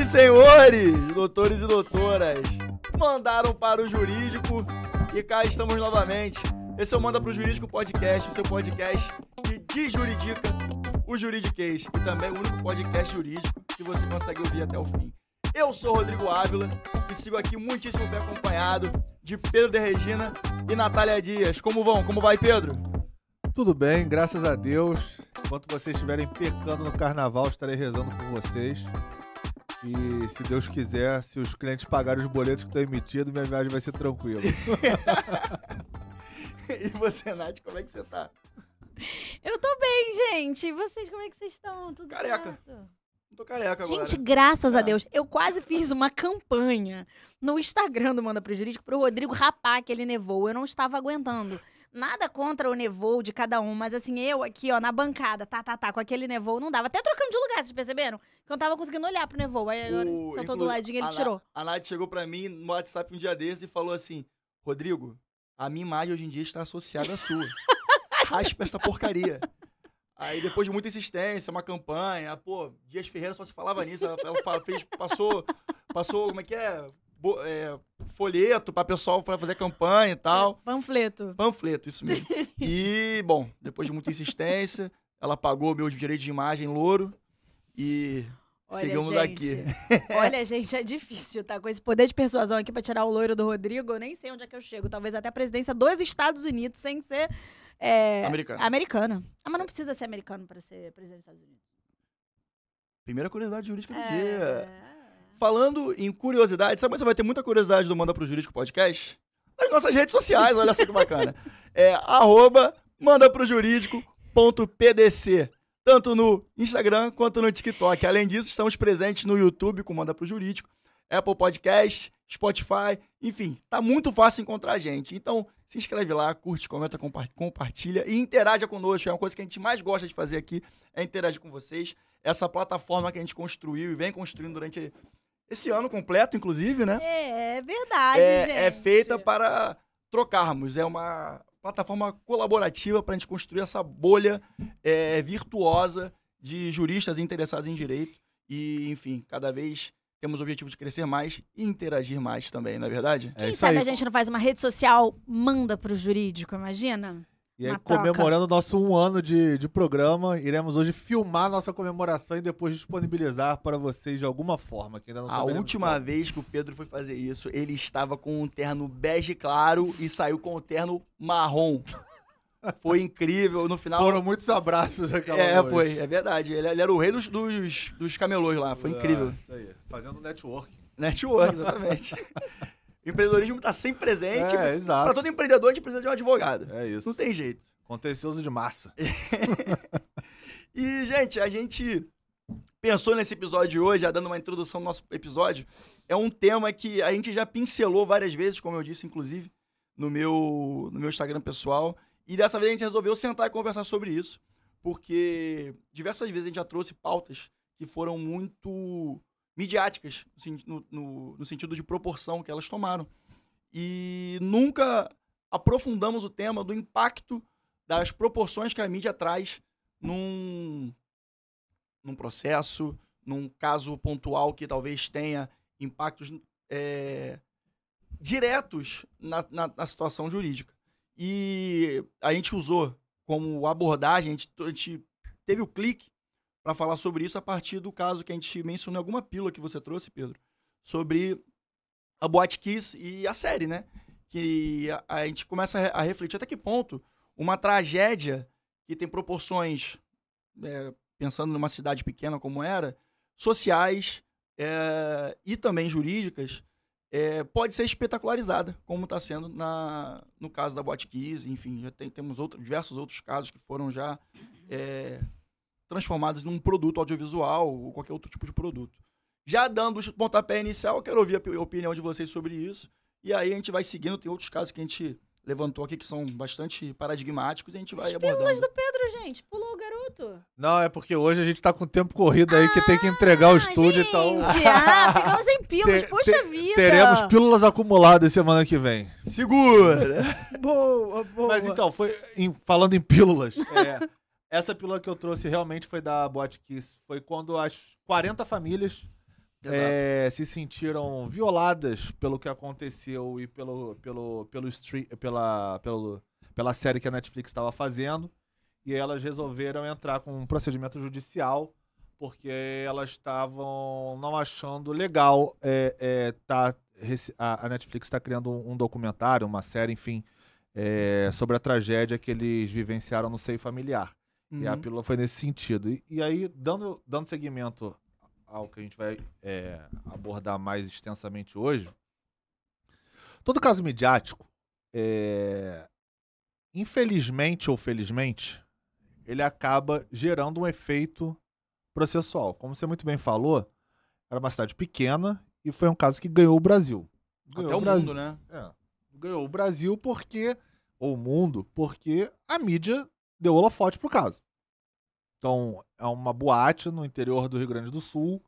Senhoras e senhores, doutores e doutoras, mandaram para o jurídico e cá estamos novamente. Esse é o Manda pro Jurídico Podcast, o seu podcast que desjuridica o juridiquês e também o único podcast jurídico que você consegue ouvir até o fim. Eu sou Rodrigo Ávila e sigo aqui muitíssimo bem acompanhado de Pedro de Regina e Natália Dias. Como vão? Como vai, Pedro? Tudo bem, graças a Deus. Enquanto vocês estiverem pecando no carnaval, estarei rezando por vocês. E se Deus quiser, se os clientes pagarem os boletos que estão emitidos, minha viagem vai ser tranquila. e você, Nath, como é que você tá? Eu tô bem, gente. E vocês, como é que vocês estão? Tudo Careca. certo? Não tô careca agora. Gente, graças a É. Deus, eu quase fiz uma campanha no Instagram do Manda pro Jurídico pro Rodrigo rapar aquele nevou. Eu não estava aguentando. Nada contra o nevou de cada um, mas assim, eu aqui, ó, na bancada, tá, tá, tá, com aquele nevou, não dava. Até trocando de lugar, vocês perceberam? Que eu não tava conseguindo olhar pro nevou. Aí agora O- sentou do ladinho, ele a Na- tirou. A Nath chegou pra mim no WhatsApp um dia desses e falou assim: Rodrigo, a minha imagem hoje em dia está associada à sua. Raspa essa porcaria. Aí, depois de muita insistência, uma campanha, pô, Dias Ferreira só se falava nisso. Ela, ela fez, passou, passou, como é que é? É, folheto pra pessoal pra fazer campanha e tal. Panfleto. Panfleto, isso mesmo. E, bom, depois de muita insistência, ela pagou meus direitos de imagem louro e Olha, seguimos gente, aqui. Olha, gente, é difícil, tá? Com esse poder de persuasão aqui pra tirar o loiro do Rodrigo, eu nem sei onde é que eu chego. Talvez até a presidência dos Estados Unidos, sem ser é, Americano. americana. Ah, mas não precisa ser americano pra ser presidente dos Estados Unidos. Primeira curiosidade jurídica do dia. Falando em curiosidade, sabe você vai ter muita curiosidade do Manda pro Jurídico Podcast? Nas nossas redes sociais, olha só que bacana. É arroba mandaprojurídico.pdc. Tanto no Instagram quanto no TikTok. Além disso, estamos presentes no YouTube com Manda pro Jurídico, Apple Podcast, Spotify, enfim, tá muito fácil encontrar a gente. Então, se inscreve lá, curte, comenta, compa- compartilha e interaja conosco. É uma coisa que a gente mais gosta de fazer aqui, é interagir com vocês. Essa plataforma que a gente construiu e vem construindo durante esse ano completo, inclusive, né? É, é verdade, é, gente. é feita para trocarmos. É uma plataforma colaborativa para a gente construir essa bolha é, virtuosa de juristas interessados em direito. E, enfim, cada vez temos o objetivo de crescer mais e interagir mais também, não é verdade? É Quem isso sabe aí. a gente não faz uma rede social, manda pro jurídico, imagina? E aí, comemorando o nosso um ano de, de programa, iremos hoje filmar nossa comemoração e depois disponibilizar para vocês de alguma forma, que ainda não A última qual. vez que o Pedro foi fazer isso, ele estava com um terno bege claro e saiu com um terno marrom. Foi incrível. No final, Foram muitos abraços aquela É, noite. foi, é verdade. Ele, ele era o rei dos, dos, dos camelôs lá, foi incrível. Isso aí. Fazendo network. Network, exatamente. o empreendedorismo tá sempre presente. É, Para exato. todo empreendedor, a gente precisa de um advogado. É isso. Não tem jeito. Contencioso de massa. E, gente, a gente pensou nesse episódio de hoje, já dando uma introdução ao nosso episódio. É um tema que a gente já pincelou várias vezes, como eu disse, inclusive, no meu, no meu Instagram pessoal. E dessa vez a gente resolveu sentar e conversar sobre isso, porque diversas vezes a gente já trouxe pautas que foram muito midiáticas, no, no- no sentido de proporção que elas tomaram. E nunca aprofundamos o tema do impacto das proporções que a mídia traz num, num processo, num caso pontual que talvez tenha impactos é, diretos na, na- na situação jurídica. E a gente usou como abordagem, a gente, a gente teve o clique para falar sobre isso a partir do caso que a gente mencionou em alguma pílula que você trouxe, Pedro, sobre a Boate Kiss e a série, né? Que a, a gente começa a, a refletir até que ponto uma tragédia que tem proporções, é, pensando numa cidade pequena como era, sociais é, e também jurídicas, é, pode ser espetacularizada, como está sendo na, no caso da Boate Kiss, enfim, já tem- temos outro, diversos outros casos que foram já transformados num produto audiovisual ou qualquer outro tipo de produto. Já dando o pontapé inicial, eu quero ouvir a pi- opinião de vocês sobre isso. E aí a gente vai seguindo, tem outros casos que a gente levantou aqui que são bastante paradigmáticos e a gente vai As pílulas abordando. do Pedro, gente. Pulou o garoto. Não, é porque hoje a gente tá com tempo corrido aí que tem que entregar o Ah, estúdio, gente, então. Ah, ficamos em pílulas. Poxa vida. Teremos pílulas acumuladas semana que vem. Segura! Boa, boa. Mas então, foi em- falando em pílulas. é, essa pílula que eu trouxe realmente foi da Boate Kiss. Foi quando as 40 famílias é, se sentiram violadas pelo que aconteceu e pelo, pelo, pelo stream, pela, pelo, pela série que a Netflix estava fazendo. E elas resolveram entrar com um procedimento judicial porque elas estavam não achando legal é, é, tá, a, Netflix está criando um, um documentário, uma série, enfim, é, sobre a tragédia que eles vivenciaram no seio familiar. E a Uhum. pílula foi nesse sentido. E, e aí, dando, dando seguimento ao que a gente vai é, abordar mais extensamente hoje, todo caso midiático, é, infelizmente ou felizmente, ele acaba gerando um efeito processual. Como você muito bem falou, era uma cidade pequena e foi um caso que ganhou o Brasil. Ganhou Até o Brasil. mundo, né? É, ganhou o Brasil porque, ou o mundo, porque a mídia deu holofote pro caso. Então, é uma boate no interior do Rio Grande do Sul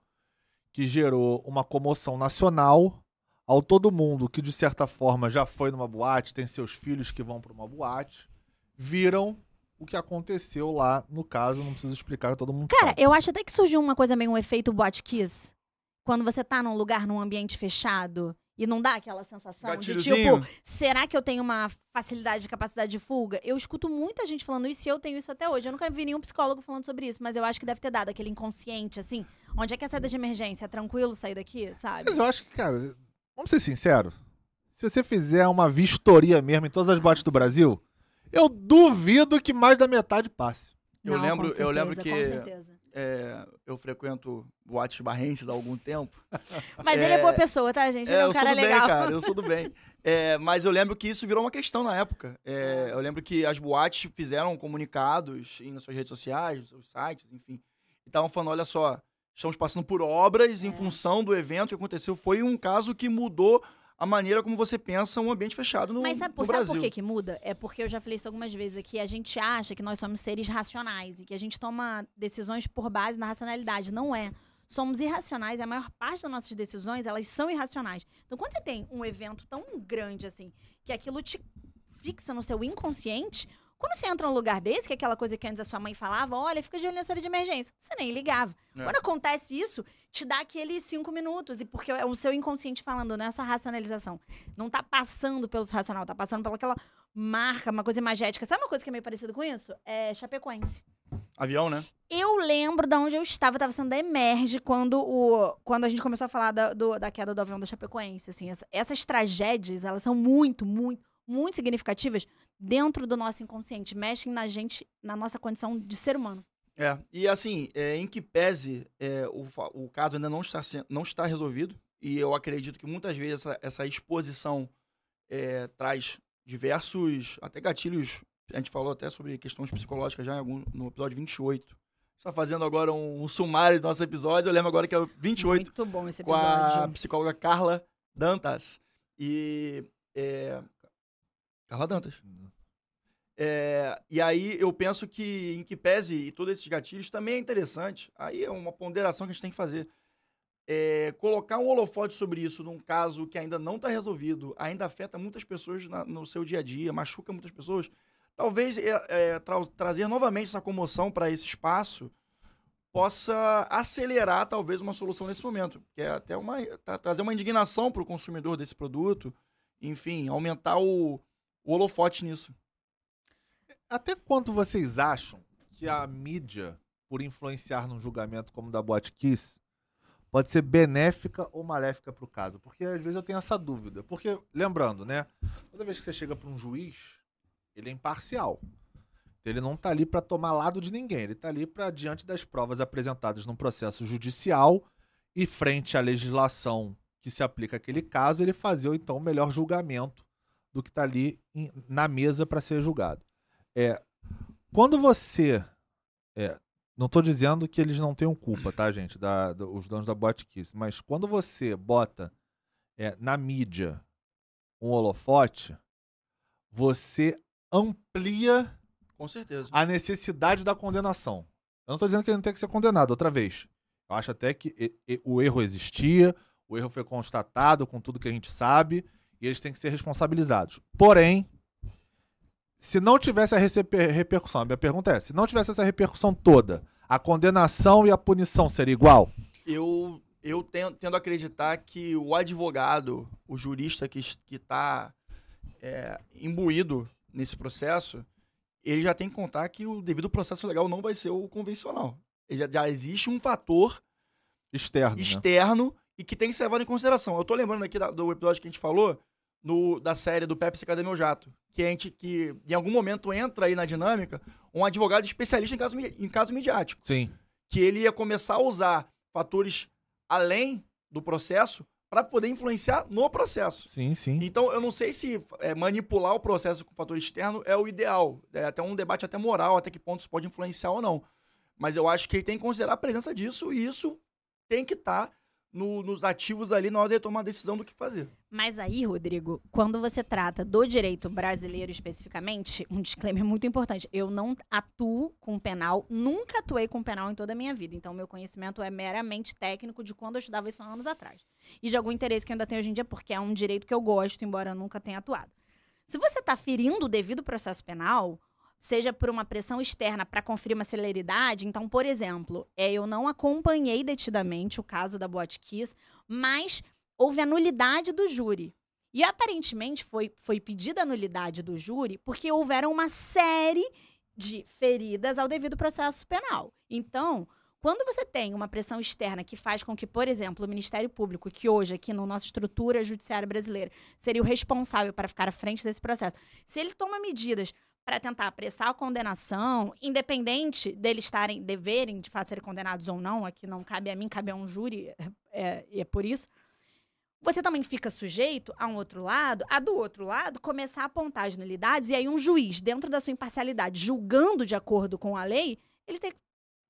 que gerou uma comoção nacional ao todo mundo que, de certa forma, já foi numa boate, tem seus filhos que vão para uma boate, viram o que aconteceu lá no caso, não preciso explicar, todo mundo Cara, sabe. eu acho até que surgiu uma coisa meio um efeito boate kiss. Quando você tá num lugar, num ambiente fechado, e não dá aquela sensação de tipo, será que eu tenho uma facilidade, capacidade de fuga? Eu escuto muita gente falando isso e eu tenho isso até hoje. Eu nunca vi nenhum psicólogo falando sobre isso, mas eu acho que deve ter dado aquele inconsciente, assim. Onde é que é a saída de emergência? É tranquilo sair daqui, sabe? Mas eu acho que, cara, vamos ser sinceros. Se você fizer uma vistoria mesmo em todas as boates do Brasil, eu duvido que mais da metade passe. Eu Não, lembro- com eu lembro certeza, que- Com certeza. É, eu frequento boates barrenses há algum tempo. Mas ele é boa pessoa, tá, gente? Ele é, É, um eu cara sou do legal. bem, cara. Eu sou do bem. É, mas eu lembro que isso virou uma questão na época. É, eu lembro que as boates fizeram comunicados nas suas redes sociais, nos seus sites, enfim. E estavam falando, olha só, estamos passando por obras em É. função do evento que aconteceu. Foi um caso que mudou a maneira como você pensa um ambiente fechado no, Mas sabe, no por, sabe Brasil. por que, que muda? É porque eu já falei isso algumas vezes aqui. A gente acha que nós somos seres racionais e que a gente toma decisões por base na racionalidade. Não é. Somos irracionais a maior parte das nossas decisões, elas são irracionais. Então, quando você tem um evento tão grande assim, que aquilo te fixa no seu inconsciente, quando você entra num lugar desse, que é aquela coisa que antes a sua mãe falava, olha, fica de olho na saída de emergência. Você nem ligava. É. Quando acontece isso, te dá aqueles cinco minutos. E porque é o seu inconsciente falando, não é só racionalização. Não tá passando pelo racional, tá passando pelaquela marca, uma coisa imagética. Sabe uma coisa que é meio parecida com isso? É Chapecoense. Avião, né? Eu lembro de onde eu estava, eu estava sendo da Emerge quando, o, quando a gente começou a falar da, do- da queda do avião da Chapecoense. Assim, essa- essas tragédias, elas são muito, muito, muito significativas dentro do nosso inconsciente. Mexem na gente, na nossa condição de ser humano. É, e assim, é, em que pese é, o, o caso ainda não está, não está resolvido, e eu acredito que muitas vezes essa, essa exposição é, traz diversos, até gatilhos, a gente falou até sobre questões psicológicas já em algum, no episódio 28. Está fazendo agora um, um sumário do nosso episódio, eu lembro agora que é o 28, Muito bom esse com a episódio. psicóloga Carla Dantas. E. é, Carla Dantas. É, e aí eu penso que, em que pese e todos esses gatilhos, também é interessante. Aí é uma ponderação que a gente tem que fazer. É, colocar um holofote sobre isso num caso que ainda não está resolvido, ainda afeta muitas pessoas na- no seu dia a dia, machuca muitas pessoas. Talvez é, é, tra- trazer novamente essa comoção para esse espaço possa acelerar talvez uma solução nesse momento, que é até uma tra- trazer uma indignação para o consumidor desse produto, enfim, aumentar o, o holofote nisso. Até quanto vocês acham que a mídia, por influenciar num julgamento como o da Boate Kiss, pode ser benéfica ou maléfica pro caso? Porque às vezes eu tenho essa dúvida. Porque, lembrando, né? Toda vez que você chega para um juiz, ele é imparcial. Então, Ele não tá ali para tomar lado de ninguém. Ele tá ali para, diante das provas apresentadas num processo judicial e frente à legislação que se aplica àquele caso, ele fazer então o melhor julgamento do que tá ali na mesa para ser julgado. É, quando você. é, não tô dizendo que eles não tenham culpa, tá, gente? Da, do- os donos da Boate Kiss. Mas quando você bota é, na mídia um holofote, você amplia Com certeza. a necessidade da condenação. Eu não tô dizendo que ele não tem que ser condenado outra vez. Eu acho até que e- e- o erro existia, o erro foi constatado com tudo que a gente sabe, e eles têm que ser responsabilizados. Porém, se não tivesse a recepe- repercussão, a minha pergunta é: se não tivesse essa repercussão toda, a condenação e a punição seria igual? Eu eu tendo, tendo a acreditar que o advogado, o jurista que está é, imbuído nesse processo, ele já tem que contar que o devido processo legal não vai ser o convencional. Já, já existe um fator Externo. né? externo e que tem que ser levado em consideração. Eu tô lembrando aqui da- do episódio que a gente falou no, da série do Pepsi Cadê Meu Jato? Que a gente, que em algum momento entra aí na dinâmica um advogado especialista em caso, em caso midiático. Sim. Que ele ia começar a usar fatores além do processo para poder influenciar no processo. Sim, sim. Então, eu não sei se é, manipular o processo com fator externo é o ideal. É até um debate até moral, até que ponto isso pode influenciar ou não. Mas eu acho que ele tem que considerar a presença disso e isso tem que estar nos ativos ali na hora de tomar a decisão do que fazer. Mas aí, Rodrigo, quando você trata do direito brasileiro especificamente, um disclaimer muito importante. Eu não atuo com penal, nunca atuei com penal em toda a minha vida. Então, meu conhecimento é meramente técnico de quando eu estudava isso há anos atrás. E de algum interesse que eu ainda tenho hoje em dia, porque é um direito que eu gosto, embora eu nunca tenha atuado. Se você está ferindo o devido processo penal, seja por uma pressão externa para conferir uma celeridade, então, por exemplo, é, eu não acompanhei detidamente o caso da Boate Kiss, mas houve a nulidade do júri. E aparentemente foi, foi pedida a nulidade do júri porque houveram uma série de feridas ao devido processo penal. Então, quando você tem uma pressão externa que faz com que, por exemplo, o Ministério Público, que hoje, aqui na nossa estrutura judiciária brasileira, seria o responsável para ficar à frente desse processo, se ele toma medidas para tentar apressar a condenação, independente deles estarem, deverem de fato serem condenados ou não, aqui não cabe a mim, cabe a um júri, é, e é por isso. Você também fica sujeito a um outro lado, a do outro lado começar a apontar as nulidades e aí um juiz, dentro da sua imparcialidade, julgando de acordo com a lei, ele tem que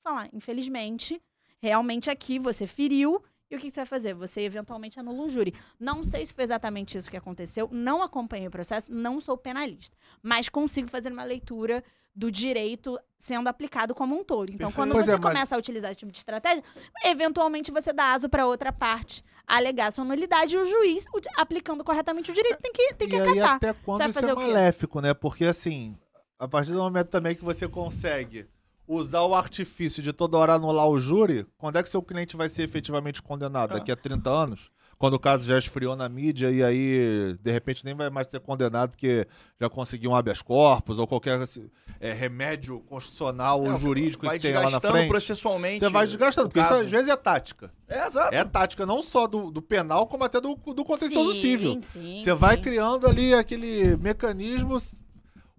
falar, infelizmente, realmente aqui você feriu e o que que você vai fazer? Você eventualmente anula um júri. Não sei se foi exatamente isso que aconteceu, não acompanhei o processo, não sou penalista, mas consigo fazer uma leitura do direito sendo aplicado como um todo. Então, Perfeito. quando Pois você é, mas- começa a utilizar esse tipo de estratégia, eventualmente você dá aso para outra parte alegar sua nulidade e o juiz, aplicando corretamente o direito, tem que, tem que e acatar. até quando vai isso fazer é o quê? maléfico, né? Porque assim, a partir do momento também que você consegue usar o artifício de toda hora anular o júri, quando é que seu cliente vai ser efetivamente condenado? Ah. Daqui a 30 anos? Quando o caso já esfriou na mídia e aí, de repente, nem vai mais ser condenado porque já conseguiu um habeas corpus ou qualquer assim, é, remédio constitucional ou É, jurídico vai que tenha lá na frente. processualmente. Você vai desgastando, porque isso caso. às vezes é tática. É, exato. É tática não só do, do penal, como até do, do contencioso Sim, civil. sim, Você vai sim. criando ali aquele mecanismo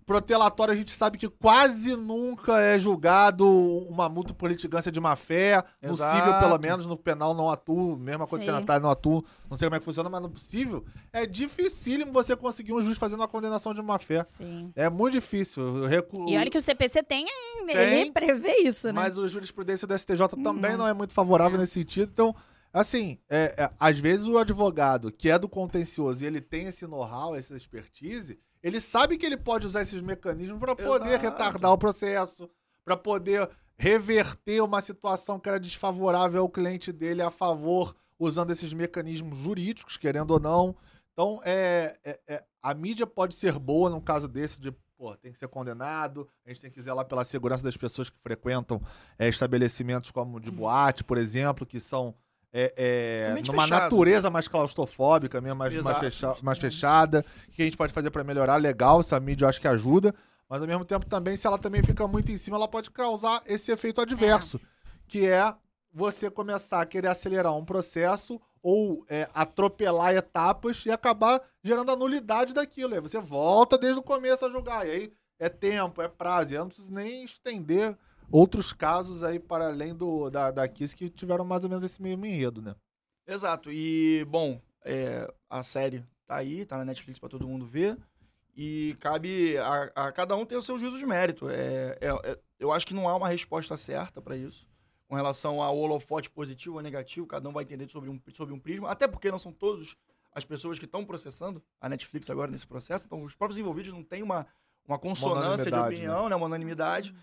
protelatório, a gente sabe que quase nunca é julgado uma multa por litigância de má fé. No civil, pelo menos, no penal não atua. Mesma coisa que a Sim. Natália não atua. Não sei como é que funciona, mas no civil é dificílimo você conseguir um juiz fazendo uma condenação de má fé. Sim. É muito difícil. Eu recu- E olha que o CPC tem, Tem, ele prevê isso, né? Mas a jurisprudência do STJ também Uhum. não é muito favorável É. nesse sentido. Então, assim, é, é, às vezes o advogado que é do contencioso e ele tem esse know-how, essa expertise, ele sabe que ele pode usar esses mecanismos para poder Exato. retardar o processo, para poder reverter uma situação que era desfavorável ao cliente dele a favor, usando esses mecanismos jurídicos, querendo ou não. Então, é, é- é- a mídia pode ser boa num caso desse de, pô, tem que ser condenado, a gente tem que zelar pela segurança das pessoas que frequentam é, estabelecimentos como de boate, por exemplo, que são é, é, Ambiente numa fechado. natureza mais claustrofóbica, mesmo, mais, mais, fecha- mais fechada. O que a gente pode fazer para melhorar? Legal, essa mídia eu acho que ajuda. Mas ao mesmo tempo também, se ela também fica muito em cima, ela pode causar esse efeito adverso. Que é você começar a querer acelerar um processo ou é, atropelar etapas e acabar gerando a nulidade daquilo. Aí você volta desde o começo a julgar. E aí é tempo, é prazo. E eu não preciso nem estender outros casos aí para além do, da, da Kiss que tiveram mais ou menos esse mesmo enredo, né? Exato. E, bom, é, a série tá aí, tá na Netflix pra todo mundo ver. E cabe a, a cada um ter o seu juízo de mérito. É, é- é- eu acho que não há uma resposta certa pra isso. Com relação ao holofote positivo ou negativo, cada um vai entender sobre um, sobre um prisma. Até porque não são todas as pessoas que estão processando a Netflix agora nesse processo. Então, os próprios envolvidos não têm uma, uma consonância de Unanimidade, opinião, né? uma unanimidade.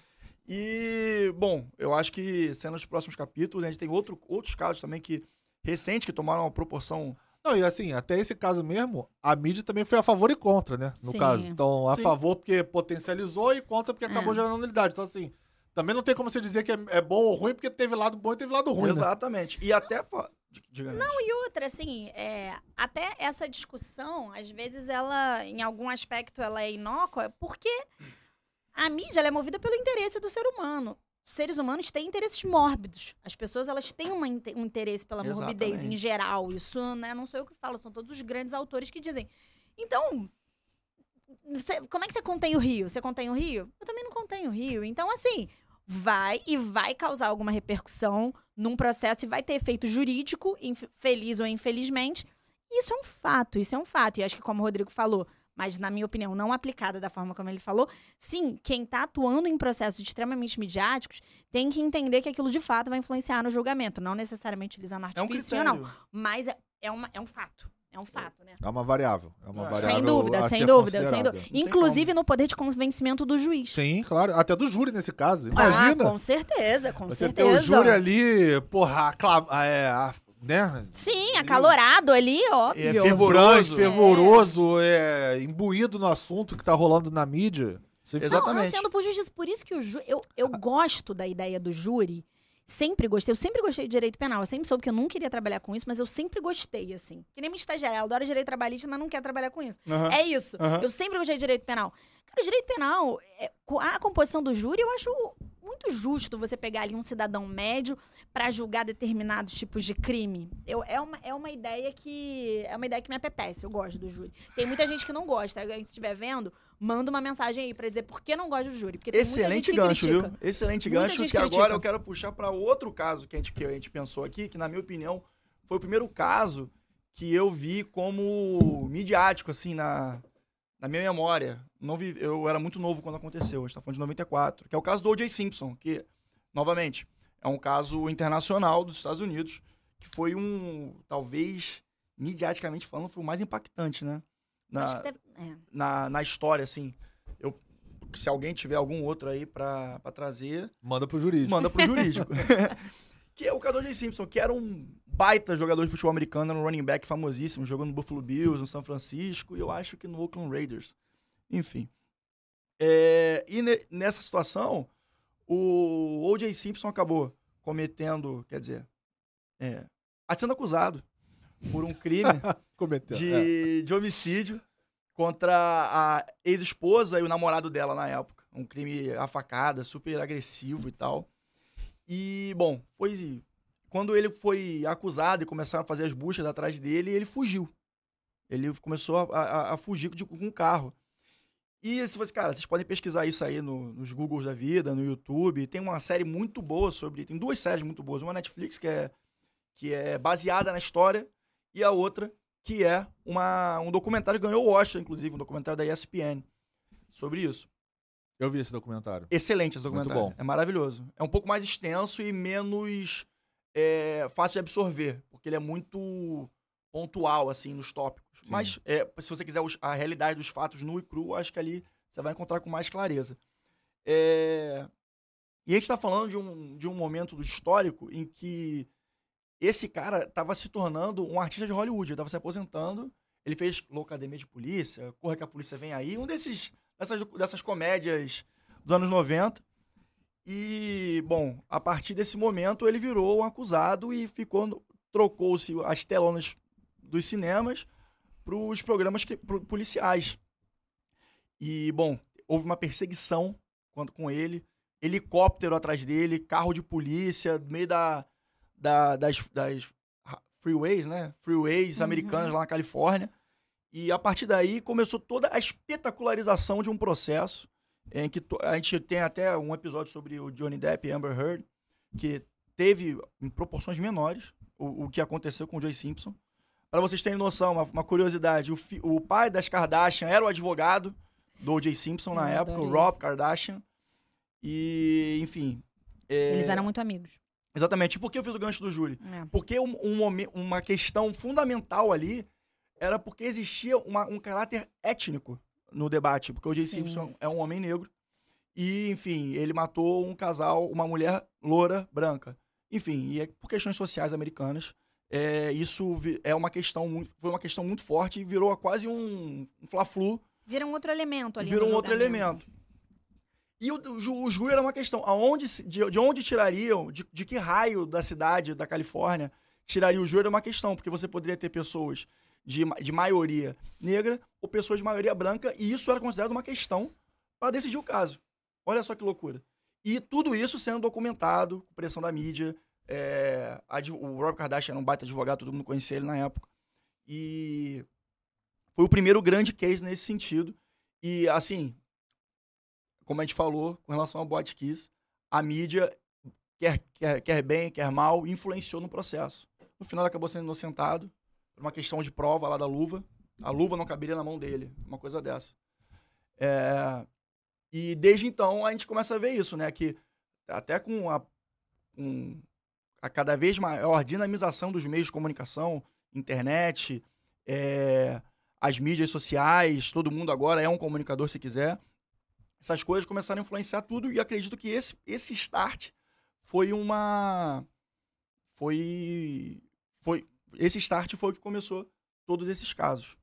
E, bom, eu acho que sendo os próximos capítulos, a gente tem outro, outros casos também que recentes que tomaram uma proporção. Não, e assim, até esse caso mesmo, a mídia também foi a favor e contra, né? No Sim. caso. Então, a Sim. favor porque potencializou e contra porque acabou É. gerando nulidade. Então, assim, também não tem como você dizer que é, é bom ou ruim porque teve lado bom e teve lado ruim, né? Exatamente. E até Diga Não, e outra, assim, é, até essa discussão, às vezes ela, em algum aspecto, ela é inócua, porque a mídia é movida pelo interesse do ser humano. Os seres humanos têm interesses mórbidos. As pessoas, elas têm uma um interesse pela morbidez em Exatamente. geral. Isso, né, não sou eu que falo, são todos os grandes autores que dizem. Então, você- como é que você contém o rio? Você contém o rio? Eu também não contenho o rio. Então, assim, vai e vai causar alguma repercussão num processo e vai ter efeito jurídico, feliz ou infelizmente. Isso é um fato, isso é um fato. E acho que, como o Rodrigo falou, mas na minha opinião, não aplicada da forma como ele falou, sim, quem está atuando em processos extremamente midiáticos tem que entender que aquilo de fato vai influenciar no julgamento. Não necessariamente utilizando É um artifício, não. Mas é, é, uma, é um fato. É um fato, né? É uma variável. É uma Sem variável Sem dúvida, a sem ser dúvida, sem dúvida. tem Inclusive no poder de convencimento do juiz. Sim, claro. Até do júri nesse caso. Ah, Imagina. com certeza, com você certeza. o júri ali, porra, acla- é, a- né? Sim, acalorado ali, óbvio. É Fervorante, fervoroso. fervoroso, é, imbuído no assunto que tá rolando na mídia. Você fica- Exatamente. Não, por justiça. Por isso que o ju... eu, eu gosto da ideia do júri. Sempre gostei. Eu sempre gostei de direito penal. Eu sempre soube que eu não queria trabalhar com isso, mas eu sempre gostei, assim. Que nem minha estagiária. Ela adora direito trabalhista, mas não quer trabalhar com isso. Aham. É isso. Aham. Eu sempre gostei de direito penal. Cara, o direito penal, é, a composição do júri, eu acho muito justo você pegar ali um cidadão médio para julgar determinados tipos de crime. Eu, é, uma, é uma ideia que é uma ideia que me apetece. Eu gosto do júri. Tem muita gente que não gosta. Se estiver vendo, manda uma mensagem aí para dizer por que não gosta do júri. Porque Excelente gancho, critica. viu? Excelente Muita gancho, que agora critica. eu quero puxar para outro caso que a, gente, que a gente pensou aqui, que na minha opinião foi o primeiro caso que eu vi como midiático, assim, na, na minha memória. Não vi, eu era muito novo quando aconteceu, a gente tá falando de 94, que é o caso do O.J. Simpson, que, novamente, é um caso internacional dos Estados Unidos, que foi um, talvez, midiaticamente falando, foi o mais impactante, né? Na, Acho que deve, é. na, na história, assim. Eu, se alguém tiver algum outro aí pra, pra trazer, Manda pro jurídico. manda pro jurídico. que é o Cador J. Simpson, que era um baita jogador de futebol americano, era um running back famosíssimo, jogou no Buffalo Bills, no São Francisco, e eu acho que no Oakland Raiders. Enfim. É, e ne- nessa situação, o O.J. Simpson acabou cometendo, quer dizer, é, sendo acusado por um crime Cometeu. É. de, de homicídio contra a ex-esposa e o namorado dela na época. Um crime a facada, super agressivo e tal. E, bom, foi. Quando ele foi acusado e começaram a fazer as buscas atrás dele, ele fugiu. Ele começou a, a- a fugir de- com um carro. E se você, cara, vocês podem pesquisar isso aí no- nos Googles da vida, no YouTube. Tem uma série muito boa sobre. Tem duas séries muito boas. Uma Netflix, que é, que é baseada na história, e a outra, que é uma, um documentário que ganhou o Oscar, inclusive, um documentário da ESPN sobre isso. Eu vi esse documentário. Excelente esse Muito documentário. bom. É maravilhoso. É um pouco mais extenso e menos é, fácil de absorver, porque ele é muito pontual, assim, nos tópicos. Sim. Mas, é, se você quiser os- a realidade dos fatos nu e cru, acho que ali você vai encontrar com mais clareza. É, E a gente está falando de um, de um momento histórico em que esse cara estava se tornando um artista de Hollywood, ele estava se aposentando. Ele fez Loucademia de Polícia, Corra que a Polícia Vem Aí, um desses dessas, dessas comédias dos anos 90. E, bom, a partir desse momento ele virou um acusado e ficou trocou-se as telonas dos cinemas para os programas que- pro- policiais. E, bom, houve uma perseguição quando, com ele, helicóptero atrás dele, carro de polícia, no meio da, da- das, das freeways, né? Freeways Uhum. americanas lá na Califórnia. E a partir daí começou toda a espetacularização de um processo em que a gente tem até um episódio sobre o Johnny Depp e Amber Heard, que teve em proporções menores o, o que aconteceu com o Joe Simpson. Para vocês terem noção, uma, uma curiosidade, o, fi- o pai das Kardashian era o advogado do O.J. Simpson na Eu época, o Rob isso. Kardashian. E, enfim. é, Eles eram muito amigos. Exatamente. E por que eu fiz o gancho do júri? É. Porque um, um uma questão fundamental ali era porque existia uma- um caráter étnico no debate. Porque o J. Sim. Simpson é um homem negro. E, enfim, ele matou um casal, uma mulher loura, branca. Enfim, e é por questões sociais americanas. é, isso é uma questão muito, foi uma questão muito forte e virou quase um, um fla-flu Vira um outro elemento ali. Vira um outro elemento. E o, o, o júri era uma questão. Aonde, de, de onde tirariam, de, de que raio da cidade da Califórnia tiraria o júri é uma questão, porque você poderia ter pessoas de, de maioria negra ou pessoas de maioria branca, e isso era considerado uma questão para decidir o caso. Olha só que loucura. E tudo isso sendo documentado, com pressão da mídia. é, adv- o Rob Kardashian era um baita advogado, todo mundo conhecia ele na época. E foi o primeiro grande case nesse sentido. E, assim, como a gente falou, com relação ao Bot Kiss, a mídia, quer, quer, quer bem, quer mal, influenciou no processo. No final, acabou sendo inocentado uma questão de prova lá da luva. A luva não caberia na mão dele, uma coisa dessa. É, e desde então, a gente começa a ver isso, né? Que até com a, com a cada vez maior dinamização dos meios de comunicação, internet, é, as mídias sociais, todo mundo agora é um comunicador se quiser. Essas coisas começaram a influenciar tudo e acredito que esse, esse start foi uma. Foi. Foi. Esse start foi o que começou todos esses casos.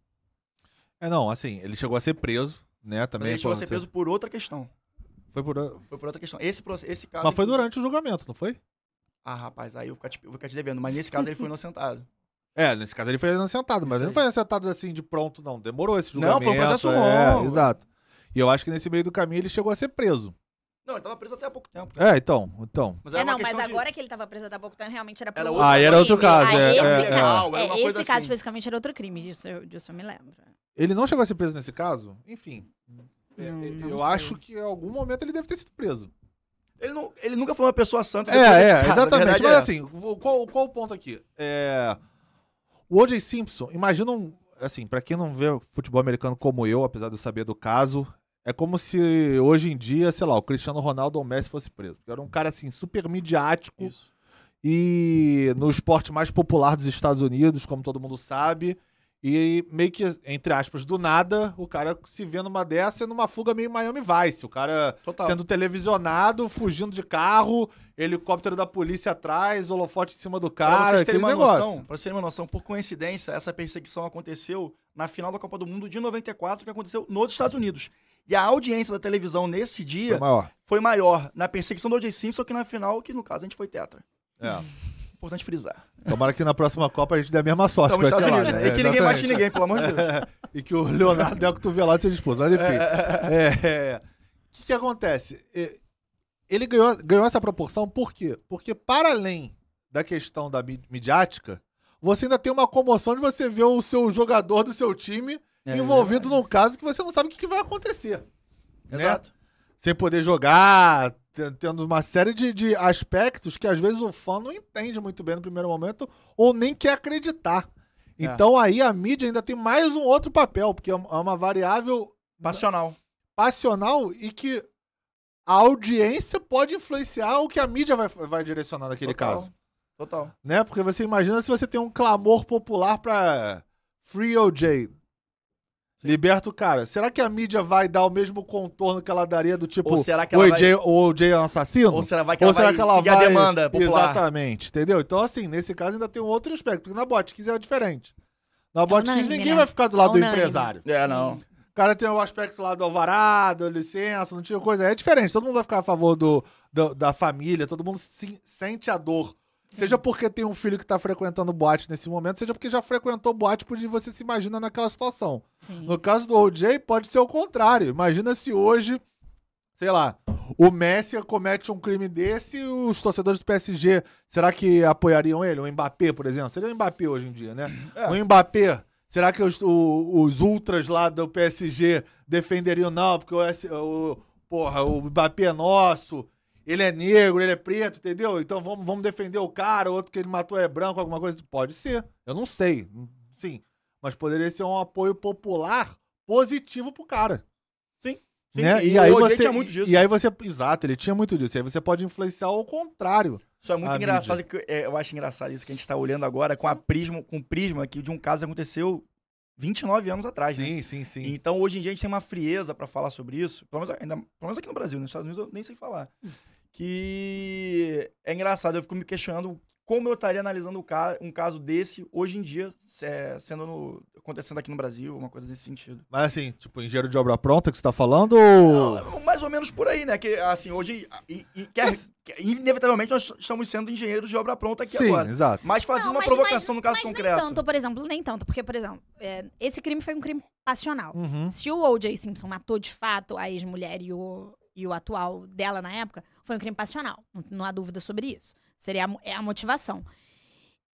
É, não, assim, ele chegou a ser preso, né? Mas Também ele chegou a ser preso por outra questão. Foi por... Foi por outra questão. Esse, esse caso. Mas foi durante o julgamento, não foi? Ah, rapaz, aí eu vou ficar te, vou ficar te devendo. Mas nesse caso ele foi inocentado. É, nesse caso ele foi inocentado, mas ele não foi inocentado assim de pronto, não. Demorou esse Não, julgamento. foi um processo é, longo. Exato. E eu acho que nesse meio do caminho ele chegou a ser preso. Não, ele tava preso até há pouco tempo. É, então, então. Mas É, não, mas questão de- agora que ele tava preso há pouco tempo, realmente era por Era outro Ah, era outro crime. caso, Ah, é, esse é, caso, é. Legal, era é, uma esse coisa caso assim. especificamente era outro crime, disso, eu- disso eu me lembro. Ele não chegou a ser preso nesse caso? Enfim. é, Não, é, não eu sei. acho que em algum momento ele deve ter sido preso. Ele, não, ele nunca foi uma pessoa santa. É, é, caso, exatamente. Mas é assim, o- qual, qual o ponto aqui? É, o O.J. Simpson, imagina um. Assim, pra quem não vê futebol americano como eu, apesar de eu saber do caso, é como se hoje em dia, sei lá, o Cristiano Ronaldo ou o Messi fosse preso. Era um cara, assim, super midiático. Isso. e no esporte mais popular dos Estados Unidos, como todo mundo sabe. E meio que, entre aspas, do nada, o cara se vê numa dessa numa fuga meio Miami Vice. O cara Total. sendo televisionado, fugindo de carro, helicóptero da polícia atrás, holofote em cima do Pra cara, vocês aquele terem uma negócio. noção, pra vocês terem uma noção, por coincidência, essa perseguição aconteceu na final da Copa do Mundo de 94, que aconteceu nos Estados Unidos. E a audiência da televisão nesse Foi dia maior. foi maior na perseguição do O.J. Simpson que na final, que no caso a gente foi tetra. É. Importante frisar. Tomara que na próxima Copa a gente dê a mesma sorte. Estamos Estados lá, Unidos. né? E que ninguém bate ninguém, pelo amor de Deus. e que o Leonardo deu a cotovelada e seja expulso. Mas enfim. É, O que, que acontece? É, Ele ganhou, ganhou essa proporção por quê? Porque, para além da questão da mi- midiática, você ainda tem uma comoção de você ver o seu jogador do seu time É, envolvido num caso que você não sabe o que, que vai acontecer. né? Exato. Sem poder jogar, te- tendo uma série de, de aspectos que às vezes o fã não entende muito bem no primeiro momento ou nem quer acreditar. É. Então aí a mídia ainda tem mais um outro papel, porque é uma- é uma variável Passional. passional e que a audiência pode influenciar o que a mídia vai, vai direcionar naquele Total. caso. Total. Né? Porque você imagina se você tem um clamor popular pra Free OJ. Liberta o cara. Será que a mídia vai dar o mesmo contorno que ela daria do tipo Ou será que o ela OJ, o OJ é um assassino? Ou será vai que Ou ela será vai que ela seguir vai... a demanda popular? Exatamente, entendeu? Então, assim, nesse caso ainda tem um outro aspecto. Porque na Botkiss é diferente. Na Botkiss unânime, ninguém né? vai ficar do lado do Unânime. empresário. É, não. O cara tem o aspecto lá do alvarado, licença, não tinha coisa. É diferente, todo mundo vai ficar a favor do, do- da família, todo mundo se- sente a dor. Seja porque tem um filho que tá frequentando boate nesse momento, seja porque já frequentou boate porque você se imagina naquela situação. Sim. No caso do OJ, pode ser o contrário. Imagina se hoje, sei lá, o Messi comete um crime desse e os torcedores do PSG, será que apoiariam ele? O Mbappé, por exemplo? Seria o Mbappé hoje em dia, né? É. O Mbappé, será que os, o- os ultras lá do PSG defenderiam? Não, porque o, o- porra, o Mbappé é nosso, ele é negro, ele é preto, entendeu? Então vamos, vamos defender o cara, o outro que ele matou é branco, alguma coisa. Pode ser, eu não sei, sim. Mas poderia ser um apoio popular positivo pro cara. Sim, né? E, E, aí você, tinha muito disso. e aí você, exato, ele tinha muito disso. E aí você pode influenciar ao contrário. Isso é muito engraçado. Que, é, eu acho engraçado isso que a gente tá olhando agora com a prisma, com o prisma que de um caso que aconteceu 29 anos atrás, né? Sim, sim, sim. Então, hoje em dia, a gente tem uma frieza pra falar sobre isso. Pelo menos, ainda, pelo menos aqui no Brasil, nos Estados Unidos eu nem sei falar. Que é engraçado, eu fico me questionando como eu estaria analisando um caso desse hoje em dia, é, sendo no- acontecendo aqui no Brasil, uma coisa nesse sentido. Mas assim, tipo, engenheiro de obra pronta que você tá falando ou. Não, mais ou menos por aí, né? Que, assim, hoje, e, e quer- inevitavelmente, nós estamos sendo engenheiros de obra pronta aqui Sim, agora. exato. Mas fazendo Não, uma mas- provocação no caso mas concreto. nem tanto, por exemplo, nem tanto. Porque, por exemplo, é, esse crime foi um crime passional. Uhum. Se o O.J. Simpson matou de fato a ex-mulher e o, e o atual dela na época, foi um crime passional. Não, há dúvida sobre isso. Seria a, é a motivação.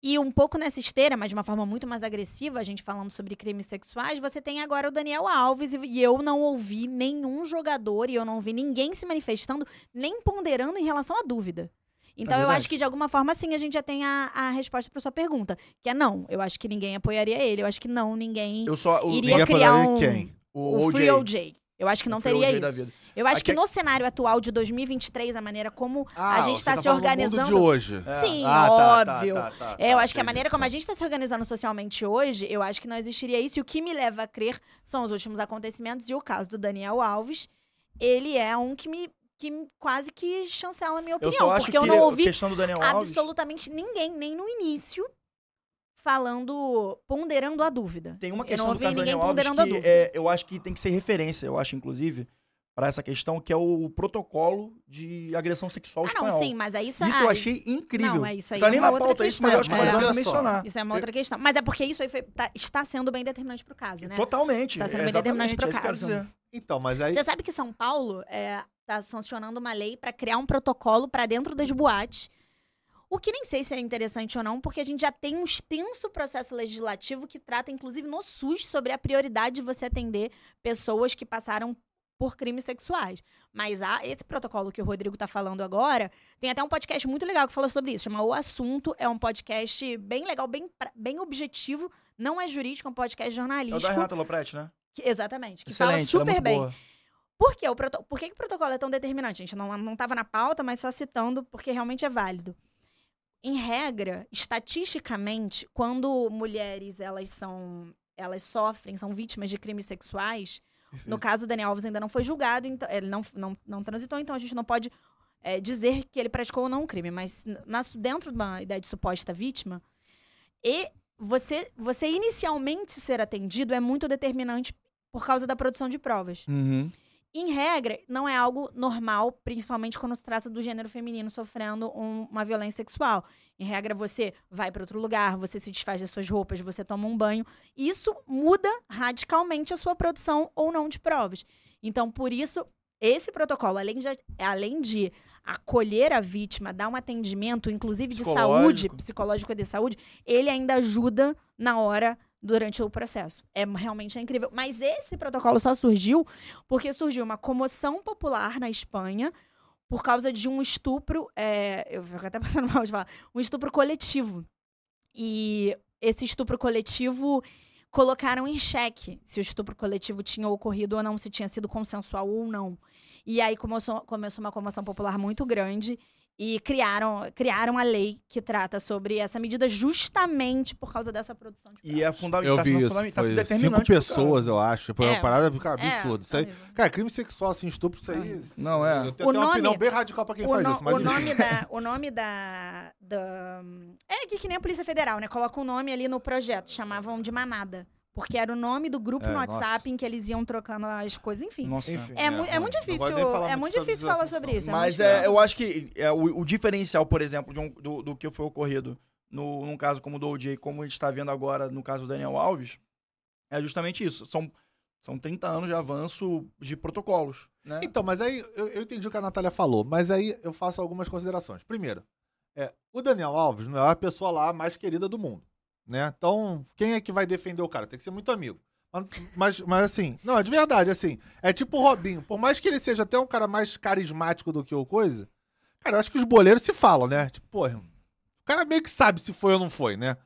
E um pouco nessa esteira, mas de uma forma muito mais agressiva, a gente falando sobre crimes sexuais, você tem agora o Daniel Alves, e, eu não ouvi nenhum jogador, e eu não vi ninguém se manifestando, nem ponderando em relação à dúvida. Então, eu verdade. acho que, de alguma forma, sim, a gente já tem a, a resposta para sua pergunta. Que é não. Eu acho que ninguém apoiaria ele. Eu acho que não, ninguém Eu só. O, iria Ninguém criar um... quem? o, O, OJ. Free OJ. Eu acho que não teria isso. Eu acho Aqui- que no cenário atual de 2023, a maneira como Ah, a gente está tá se organizando. de hoje. É. Sim, Ah, tá, tá, óbvio. tá, tá, É, eu tá, acho que a maneira como a gente está se organizando socialmente hoje, eu acho que não existiria isso. E o que me leva a crer são os últimos acontecimentos. E o caso do Daniel Alves, ele é um que me, que quase que chancela a minha Eu opinião. acho porque que eu não a ouvi Daniel Alves. absolutamente ninguém, nem no início, falando, ponderando a dúvida. Tem uma Eu questão não do ouvi caso do ninguém Daniel Alves ponderando a que dúvida. é, eu acho que tem que ser referência, eu acho, inclusive, para essa questão, que é o protocolo de agressão sexual Ah, espanhol. não, sim, mas aí isso, Isso ah, eu achei incrível. Não, é isso aí. tá é nem na outra pauta isso, questão. mas eu acho que É. nós Mas vamos olha só, mencionar. Isso é uma outra questão. Mas é porque isso aí foi- tá- está sendo bem determinante pro caso, né? Totalmente. Tá sendo é bem determinante exatamente, pro é caso. Então, mas aí. Você sabe que São Paulo está sancionando uma lei para criar um protocolo para dentro das boates. O que nem sei se é interessante ou não, porque a gente já tem um extenso processo legislativo que trata, inclusive no SUS, sobre a prioridade de você atender pessoas que passaram por crimes sexuais. Mas há esse protocolo que o Rodrigo está falando agora, tem até um podcast muito legal que fala sobre isso, chama O Assunto. É um podcast bem legal, bem, bem objetivo. Não é jurídico, é um podcast É o jornalístico. da Renata Lopretti, né? que- exatamente, que Excelente, fala é super muito bem. boa. Por quê? O proto... Por que, que o protocolo é tão determinante? A gente não, não tava na pauta, mas só citando porque realmente é válido. Em regra, estatisticamente, quando mulheres elas são elas sofrem, são vítimas de crimes sexuais, no caso, o Daniel Alves ainda não foi julgado, então ele não, não, não transitou, então a gente não pode é, dizer que ele praticou ou não um crime. Mas na- dentro de uma ideia de suposta vítima, e você, você inicialmente ser atendido é muito determinante por causa da produção de provas. Uhum. Em regra, não é algo normal, principalmente quando se trata do gênero feminino sofrendo um- uma violência sexual. Em regra, você vai para outro lugar, você se desfaz das suas roupas, você toma um banho. Isso muda radicalmente a sua produção ou não de provas. Então, por isso, esse protocolo, além de, além de acolher a vítima, dar um atendimento, inclusive de saúde, Psicológico. psicológico e de saúde, ele ainda ajuda na hora durante o processo. É realmente é incrível. Mas esse protocolo só surgiu porque surgiu uma comoção popular na Espanha por causa de um estupro, é, eu fico até passando mal de falar, um estupro coletivo. E esse estupro coletivo colocaram em xeque se o estupro coletivo tinha ocorrido ou não, se tinha sido consensual ou não. E aí começou, começou uma comoção popular muito grande e criaram, criaram a lei que trata sobre essa medida justamente por causa dessa produção de E é fundamental. Eu tá vi sendo isso. fundamental, tá cinco pessoas, eu acho. Foi É. uma parada cara, É, absurdo. Isso aí, cara, crime sexual, assim, estupro, isso aí. Não, é. Eu tenho O até uma nome- opinião bem radical pra quem o, faz no- isso. Mas o enfim. nome da o nome da, da é que, que nem a polícia federal né coloca um nome ali no projeto chamavam de manada porque era o nome do grupo É, no nossa. WhatsApp em que eles iam trocando as coisas enfim Nossa. Enfim, é, mu- é muito difícil é muito sobre difícil falar sobre isso Mas muito é, eu acho que é, o, o diferencial, por exemplo, de um- do, do que foi ocorrido no, num caso como o do OJ, como a gente está vendo agora no caso do Daniel Alves, é justamente isso. São, são 30 anos de avanço de protocolos, né? Então, mas aí eu, eu entendi o que a Natália falou, mas aí eu faço algumas considerações. Primeiro, é, o Daniel Alves não é a pessoa lá mais querida do mundo, né? Então, quem é que vai defender o cara? Tem que ser muito amigo. Mas, mas, assim, não, é de verdade, assim, é tipo o Robinho. Por mais que ele seja até um cara mais carismático do que o coisa, cara, eu acho que os boleiros se falam, né? Tipo, pô, o cara meio que sabe se foi ou não foi, né?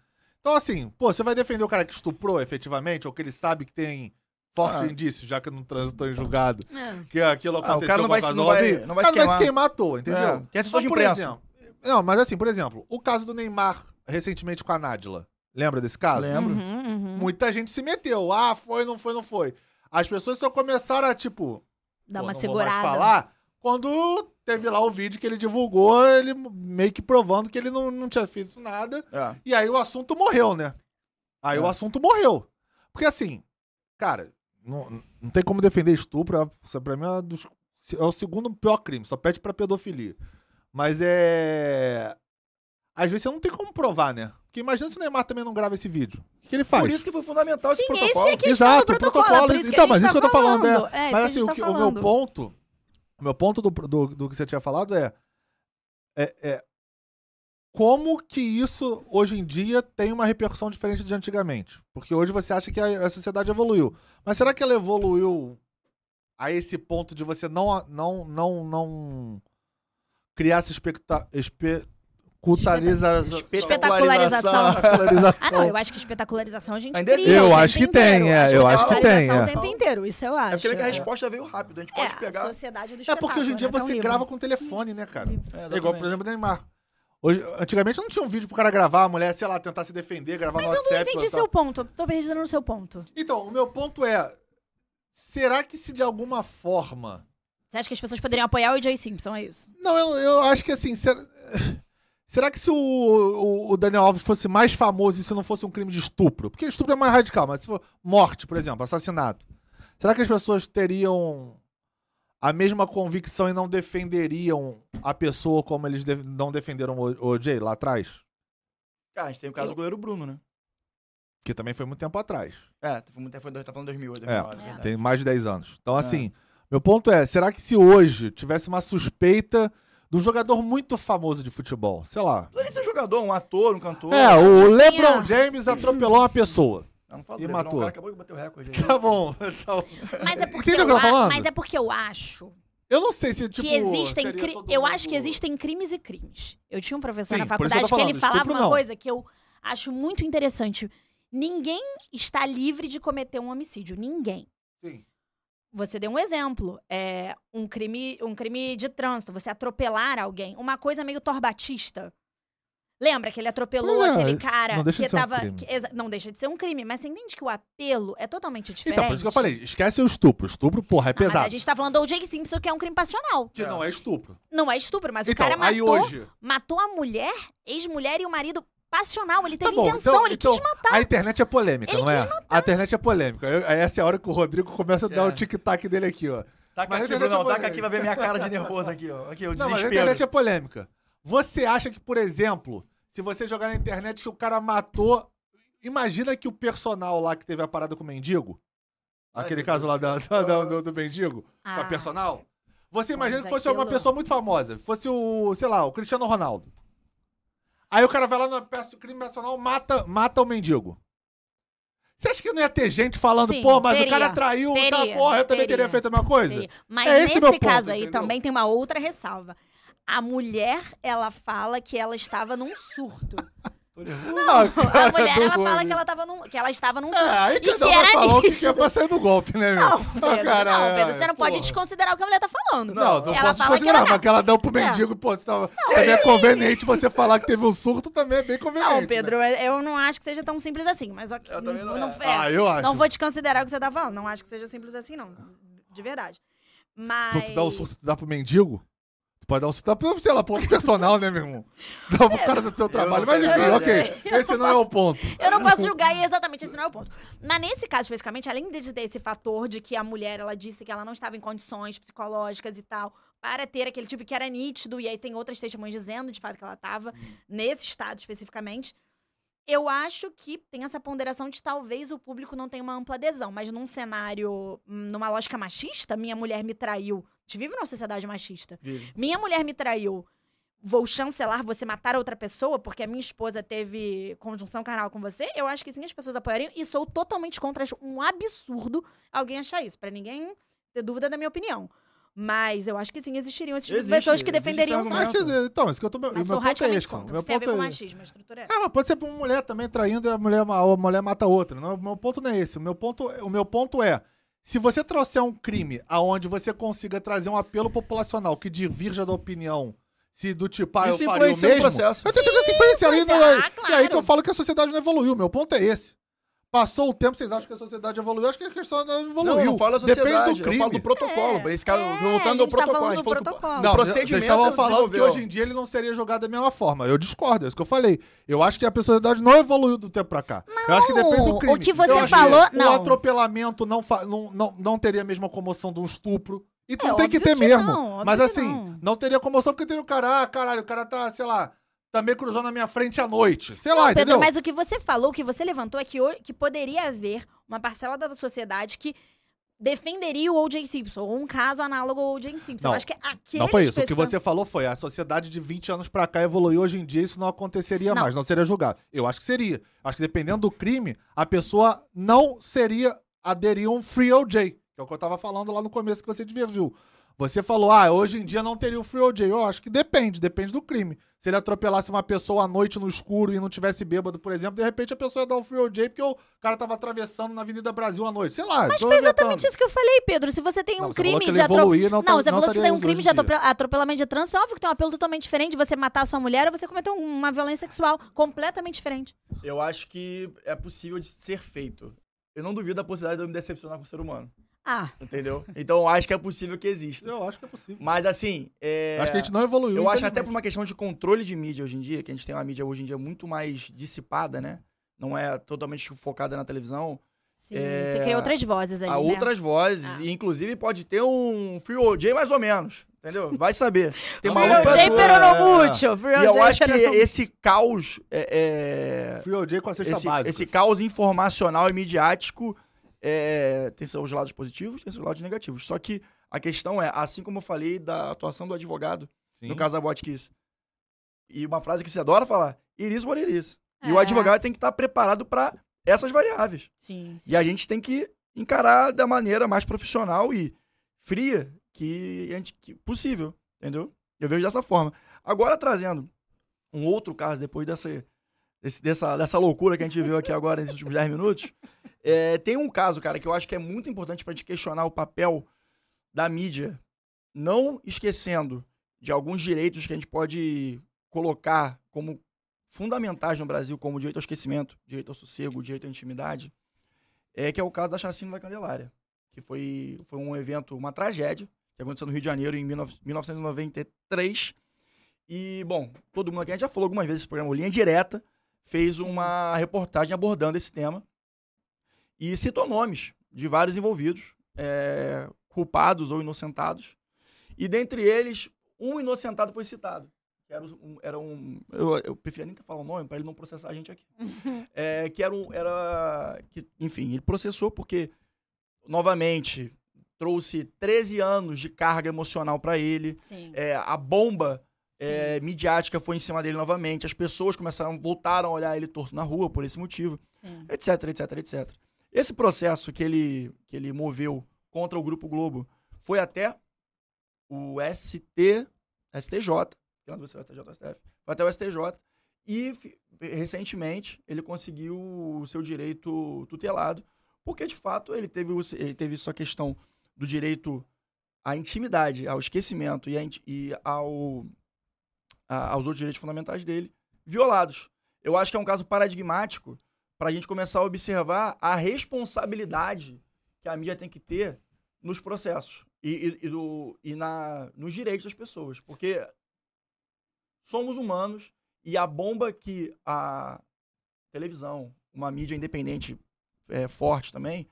Então, assim, pô, você vai defender o cara que estuprou efetivamente, ou que ele sabe que tem forte Ah. indício, já que não transitou em julgado É. que aquilo Ah, o aconteceu cara não com vai a se- casa não do vai- Robinho. não vai O se cara não vai se queimar. à toa, entendeu? É, tem de por exemplo, não, mas assim, por exemplo, o caso do Neymar recentemente com a Nádila. Lembra desse caso? Lembro. Uhum, uhum. Muita gente se meteu. Ah, foi, não foi, não foi. As pessoas só começaram a, tipo, dá pô, uma não segurada vou mais falar quando teve lá o vídeo que ele divulgou, ele meio que provando que ele não, não tinha feito nada. É. E aí o assunto morreu, né? Aí É. o assunto morreu. Porque assim, cara, não, não tem como defender estupro. é- Isso pra mim é, dos- é o segundo pior crime, só pede pra pedofilia. Mas é. Às vezes você não tem como provar, né? Porque imagina se o Neymar também não grava esse vídeo. O que, que ele faz? Por isso que foi fundamental esse Sim, esse protocolo. é que- questão Exato, o protocolo, protocolo. então, mas gente isso que eu tá tô falando, é. falando. É, isso mas assim, o, tá que- o meu ponto. O meu ponto do, do, do que você tinha falado é, é. é como que isso, hoje em dia, tem uma repercussão diferente de antigamente? Porque hoje você acha que a, a sociedade evoluiu. Mas será que ela evoluiu a esse ponto de você não, não, não, não criar essa expecta, espetacularização? Espetacularização. Ah, não, eu acho que espetacularização a gente Ainda cria existe. o Eu acho que tem, é, eu acho que tem, é. o tempo inteiro, isso eu acho. É porque que a resposta veio rápido. A gente pode É, pegar. a sociedade do É porque hoje em dia né? Você grava com telefone, né, cara? É, É igual, por exemplo, o Neymar. Hoje, antigamente não tinha um vídeo pro cara gravar, a mulher, sei lá, tentar se defender, gravar no Mas eu WhatsApp. não entendi seu ponto. eu Tô perdida no seu ponto. Então, o meu ponto é: será que se de alguma forma. Você acha que as pessoas poderiam apoiar o Jay Simpson, é isso? Não, eu, eu acho que assim. Será, será que se o, o- o Daniel Alves fosse mais famoso e se não fosse um crime de estupro? Porque estupro é mais radical, mas se for morte, por exemplo, assassinato. Será que as pessoas teriam a mesma convicção e não defenderiam a pessoa como eles de- não defenderam o, o Jay lá atrás? Cara, a gente tem o caso Eu- do goleiro Bruno, né? Que também foi muito tempo atrás. É, foi muito tempo, foi, tá falando 2008, É, 2009. verdade. Tem mais de 10 anos. Então, assim, meu ponto é: será que se hoje tivesse uma suspeita de um jogador muito famoso de futebol, sei lá. Precisa ser jogador, um ator, um cantor. É, o LeBron James atropelou uma pessoa. Não, não fala E do matou. O cara acabou de bater o recorde aí. Tá bom. Então, Mas é porque, eu, a- falando? mas é porque eu acho eu não sei se, tipo. que existem. cri- Eu mundo- acho que existem crimes e crimes. Eu tinha um professor Sim, na isso que faculdade tô que, ele falando, falava estupro uma não. coisa que eu acho muito interessante. Ninguém está livre de cometer um homicídio. Ninguém. Sim. Você deu um exemplo. É um crime, um crime de trânsito, você atropelar alguém. Uma coisa meio torbatista. Lembra que ele atropelou é, aquele cara não deixa que de ser um tava. crime. que não deixa de ser um crime, mas você entende que o apelo é totalmente diferente. Então, por isso que eu falei: esquece o estupro. Estupro, porra, é Não, mas pesado. a gente tá falando do O.J. Simpson, que é um crime passional. Que não é estupro. Não é estupro, mas então, o cara aí matou, hoje. matou a mulher, ex-mulher e o marido passional. Ele Tá teve bom, intenção, então, ele então, quis matar. A internet é polêmica, Ele não é? A internet é polêmica. Eu- essa é a hora que o Rodrigo começa a dar É. o tic-tac dele aqui, ó. Taca Mas aqui, Bruno, é taca aqui, vai ver minha cara de nervoso aqui, ó. Aqui, o Não, mas a desespero. internet é polêmica. Você acha que, por exemplo, se você jogar na internet que o cara matou. Imagina que o personal lá que teve a parada com o mendigo. Ai, aquele caso lá da- do céu. da- do, do mendigo. Com a Ah. personal. Você imagina Mas que fosse uma aquilo- pessoa muito famosa. Fosse o, sei lá, o Cristiano Ronaldo. Aí o cara vai lá no peço- crime nacional mata, mata o mendigo. Você acha que não ia ter gente falando, Sim, pô, mas o teria, cara traiu, tá, teria, porra, eu também teria. teria feito a mesma coisa? Teria. Mas É esse nesse ponto, caso aí entendeu? também tem uma outra ressalva. A mulher, ela fala que ela estava num surto. Tô nervoso. Não, A mulher, ela fala que ela, tava num, que ela estava num. É, aí E cada que um era falar o que quer pra sair do golpe, né, meu? Não, Ah, Pedro, cara, não, é, Pedro, você não pode porra. desconsiderar o que a mulher tá falando. Não, não ela posso desconsiderar, ela mas que ela deu pro É. mendigo, pô, você tava, também é conveniente você falar que teve um surto, também é bem conveniente. Não, né? Pedro, eu não acho que seja tão simples assim, mas ok, Eu também não- não, é. é, Ah, eu acho. não vou te considerar o que você tá falando. Não acho que seja simples assim, não. De verdade. Mas. Pô, tu dá um surto, tu dá pro mendigo? Pode dar um pro, sei lá, pro outro personal, né, meu irmão? Dá pro cara do seu trabalho, não mas enfim, ok. Esse não é o posso- ponto. Eu não posso julgar e exatamente esse não é o ponto. Mas nesse caso especificamente, além de ter esse fator de que a mulher ela disse que ela não estava em condições psicológicas e tal, para ter aquele tipo que era nítido, e aí tem outras testemunhas dizendo de fato que ela estava nesse estado especificamente. Eu acho que tem essa ponderação de talvez o público não tenha uma ampla adesão, mas num cenário, numa lógica machista, minha mulher me traiu. A gente vive numa sociedade machista. Vive. Minha mulher me traiu. Vou chancelar você matar outra pessoa porque a minha esposa teve conjunção carnal com você? Eu acho que sim, as pessoas apoiariam. E sou totalmente contra. Acho um absurdo alguém achar isso. Pra ninguém ter dúvida da minha opinião. Mas eu acho que sim, existiriam esses tipo de Existe, pessoas que defenderiam esse só. Mas, então, isso que eu tô, o Mas meu sou ponto é esse. o contra. Meu Isso tem a ver ponto com é... machismo, a estrutura é É, mas pode ser pra uma mulher também traindo e a mulher, a mulher mata a outra. Não, o meu ponto não é esse. O meu ponto, o meu ponto é: se você trouxer um crime aonde você consiga trazer um apelo populacional que divirja da opinião, se do tipo, ah, Isso eu faria o influencia o mesmo. processo. Eu tenho certeza que influencia. Não é- E aí claro. que eu falo que a sociedade não evoluiu. Meu ponto é esse. Passou o tempo, vocês acham que a sociedade evoluiu? Acho que a questão não Não, evoluiu. eu não falo da Depende sociedade, do crime. eu falo do protocolo. É, Esse caso, é, voltando ao tá protocolo. falando a gente do o- protocolo. Não, o vocês procedimento estavam falando que hoje em dia ele não seria jogado da mesma forma. Eu discordo, é isso que eu falei. Eu acho que a sociedade não evoluiu do tempo pra cá. eu acho que depende do o crime. que você Eu acho falou- que não. O atropelamento não, fa- não, não, não teria a mesma comoção de um estupro. E É, não tem que ter que mesmo. não, Mas assim, não. não. teria comoção porque teria o cara, ah, caralho, o cara tá, sei lá, também cruzando na minha frente à noite. Sei lá, Não, Pedro, entendeu? mas o que você falou, o que você levantou é que, que poderia haver uma parcela da sociedade que defenderia o O.J. Simpson, ou um caso análogo ao O.J. Simpson. Não, Eu acho que aquele Não foi isso. O que você falou foi a sociedade de 20 anos pra cá evoluiu. Hoje em dia isso não aconteceria Não. mais, não seria julgado. Eu acho que seria. Acho que dependendo do crime, a pessoa não seria aderir a um free OJ, que é o que eu tava falando lá no começo que você divergiu. Você falou, ah, hoje em dia não teria o free OJ. Eu acho que depende, depende do crime. Se ele atropelasse uma pessoa à noite no escuro e não tivesse bêbado, por exemplo, de repente a pessoa ia dar o free OJ porque o cara tava atravessando na Avenida Brasil à noite. Sei lá. Mas foi inventando. exatamente isso que eu falei, Pedro. Se você tem um crime de atropelamento. evoluía, não, Não, tá- você falou que você tem um crime de atropelamento de trânsito, óbvio que tem um apelo totalmente diferente de você matar a sua mulher ou você cometer um- uma violência sexual completamente diferente. Eu acho que é possível de ser feito. Eu não duvido da possibilidade de eu me decepcionar com o ser humano. Ah, Entendeu? Então eu acho que é possível que exista. Eu acho que é possível. Mas assim. É... Acho que a gente não evoluiu. Eu acho até por uma questão de controle de mídia hoje em dia, que a gente tem uma mídia hoje em dia muito mais dissipada, né? Não é totalmente focada na televisão. sim. É, Você cria outras vozes ali, Há né? outras vozes. Ah. E inclusive pode ter um Free OJ mais ou menos. Entendeu? Vai saber. Tem uma Free OJ, toda- pero no é. mucho. Free E eu OJ, acho que esse caos. É, é, Free OJ com a cesta esse, básica. esse caos informacional e midiático é, tem seus lados positivos, tem seus lados negativos. Só que a questão é, assim como eu falei da atuação do advogado Sim. no caso da Botkiss, e uma frase que você adora falar, it is what it is. E o É. advogado tem que estar preparado para essas variáveis. Sim, sim. E a gente tem que encarar da maneira mais profissional e fria que, que possível, entendeu? Eu vejo dessa forma. Agora, trazendo um outro caso, depois dessa, dessa, dessa loucura que a gente viu aqui agora nesses últimos 10 minutos, é, tem um caso, cara, que eu acho que é muito importante pra gente questionar o papel da mídia, não esquecendo de alguns direitos que a gente pode colocar como fundamentais no Brasil, como direito ao esquecimento, direito ao sossego, direito à intimidade, é que é o caso da chacina da Candelária, que foi, foi um evento, uma tragédia, que aconteceu no Rio de Janeiro em 19- 1993. E, bom, todo mundo aqui, a gente já falou algumas vezes esse programa, Linha Direta, fez uma reportagem abordando esse tema e citou nomes de vários envolvidos, é, culpados ou inocentados. E dentre eles, um inocentado foi citado. Era um. Era um eu, eu preferia nem falar o nome para ele não processar a gente aqui. É, que era um. Era, que, enfim, ele processou porque, novamente, trouxe 13 anos de carga emocional para ele. É, a bomba é, midiática foi em cima dele novamente. As pessoas começaram, voltaram a olhar ele torto na rua por esse motivo sim. etc, etc, etc. Esse processo que ele, que ele moveu contra o Grupo Globo foi até o ST, STJ, é STJ foi até o STJ, e recentemente ele conseguiu o seu direito tutelado, porque de fato ele teve, ele teve sua questão do direito à intimidade, ao esquecimento e, inti- e ao, aos outros direitos fundamentais dele violados. Eu acho que é um caso paradigmático para a gente começar a observar a responsabilidade que a mídia tem que ter nos processos e, e, e do- e na, nos direitos das pessoas. Porque somos humanos e a bomba que a televisão, uma mídia independente é, forte também,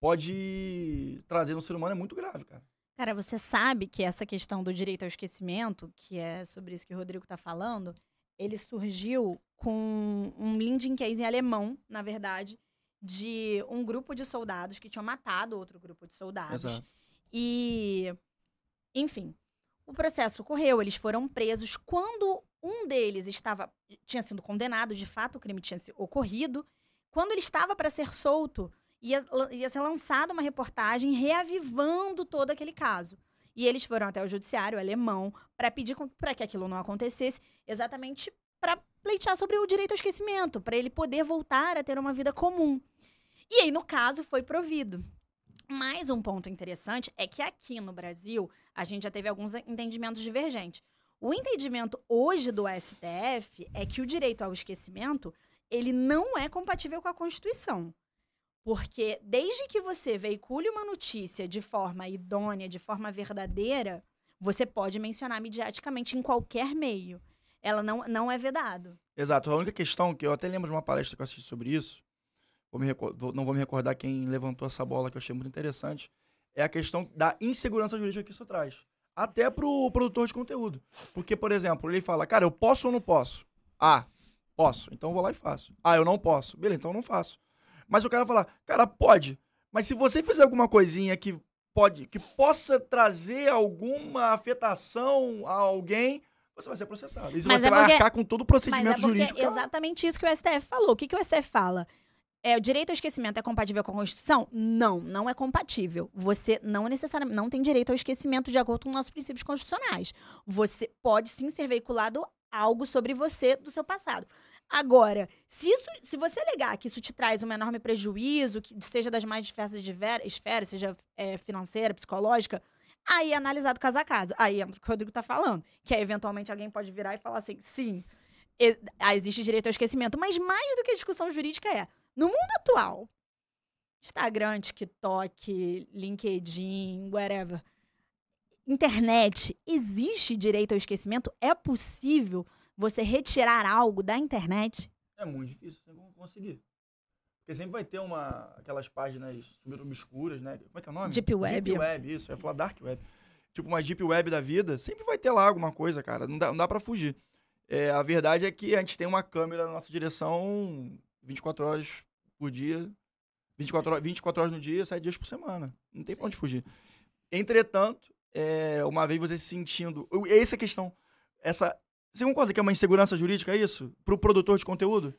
pode trazer no ser humano é muito grave, cara. Cara, você sabe que essa questão do direito ao esquecimento, que é sobre isso que o Rodrigo tá falando, ele surgiu com um LinkedIn case em alemão, na verdade, de um grupo de soldados que tinham matado outro grupo de soldados. Exato. E, enfim, o processo ocorreu, eles foram presos. Quando um deles estava tinha sido condenado, de fato, o crime tinha se- ocorrido. Quando ele estava para ser solto, ia, ia ser lançada uma reportagem reavivando todo aquele caso. E eles foram até o judiciário alemão para pedir para que aquilo não acontecesse, exatamente para pleitear sobre o direito ao esquecimento, para ele poder voltar a ter uma vida comum. E aí, no caso, foi provido. Mais um ponto interessante é que aqui no Brasil, a gente já teve alguns entendimentos divergentes. O entendimento hoje do STF é que o direito ao esquecimento, ele não é compatível com a Constituição. Porque desde que você veicule uma notícia de forma idônea, de forma verdadeira, você pode mencionar mediaticamente em qualquer meio. Ela não, não é vedado. Exato. A única questão que eu até lembro de uma palestra que eu assisti sobre isso, vou vou- não vou me recordar quem levantou essa bola que eu achei muito interessante, é a questão da insegurança jurídica que isso traz. Até pro produtor de conteúdo. Porque, por exemplo, ele fala, cara, eu posso ou não posso? Ah, posso. Então eu vou lá e faço. Ah, eu não posso. Beleza, então eu não faço. Mas o cara fala, cara, pode. Mas se você fizer alguma coisinha que pode, que possa trazer alguma afetação a alguém, você vai ser processado. Mas você é vai porque- arcar com todo o procedimento Mas é jurídico. é exatamente isso que o STF falou. O que, que o STF fala? É, o direito ao esquecimento é compatível com a Constituição? Não, não é compatível. Você não necessariamente não tem direito ao esquecimento de acordo com nossos princípios constitucionais. Você pode sim ser veiculado algo sobre você do seu passado. Agora, se, isso, se você alegar que isso te traz um enorme prejuízo, que seja das mais diversas diver- esferas, seja é, financeira, psicológica, aí é analisado caso a caso. Aí entra o que o Rodrigo tá falando. Que aí, eventualmente, alguém pode virar e falar assim, sim, ah, existe direito ao esquecimento. Mas mais do que a discussão jurídica é, no mundo atual, Instagram, TikTok, LinkedIn, whatever, internet, existe direito ao esquecimento? É possível você retirar algo da internet? É muito difícil você não conseguir. Porque sempre vai ter uma, aquelas páginas super obscuras, né? Como é que é o nome? Deep Web. Deep Web, isso. Eu ia falar Dark Web. Tipo, uma Deep Web da vida, sempre vai ter lá alguma coisa, cara. Não dá, não dá pra fugir. É, a verdade é que a gente tem uma câmera na nossa direção 24 horas por dia. 24 horas, 24 horas no dia, 7 dias por semana. Não tem pra onde fugir. Entretanto, é, uma vez você se sentindo... Essa é a questão. Essa, você concorda que é uma insegurança jurídica é isso? Pro produtor de conteúdo?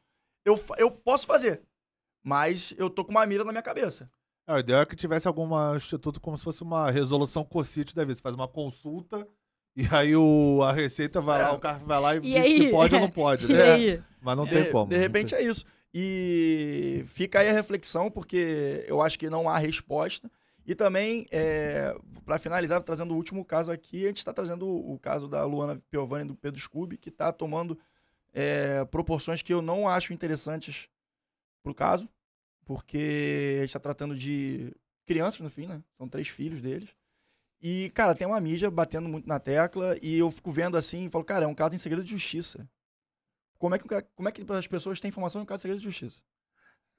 Eu, eu posso fazer, mas eu tô com uma mira na minha cabeça. É, o ideal é que tivesse algum instituto como se fosse uma resolução COCIT da vida. Você faz uma consulta e aí o, a Receita vai lá, É. o cara vai lá e, E diz aí? que pode ou não pode, E né? Mas não de, tem como. De repente é isso. E fica aí a reflexão, porque eu acho que não há resposta. E também, é, para finalizar, trazendo o último caso aqui, a gente está trazendo o, o caso da Luana Piovani e do Pedro Scooby, que está tomando é, proporções que eu não acho interessantes pro caso, porque a gente está tratando de crianças, no fim, né? São três filhos deles. E, cara, tem uma mídia batendo muito na tecla e eu fico vendo assim e falo, cara, é um caso em segredo de justiça. Como é que, o como é que as pessoas têm informação em um caso de segredo de justiça?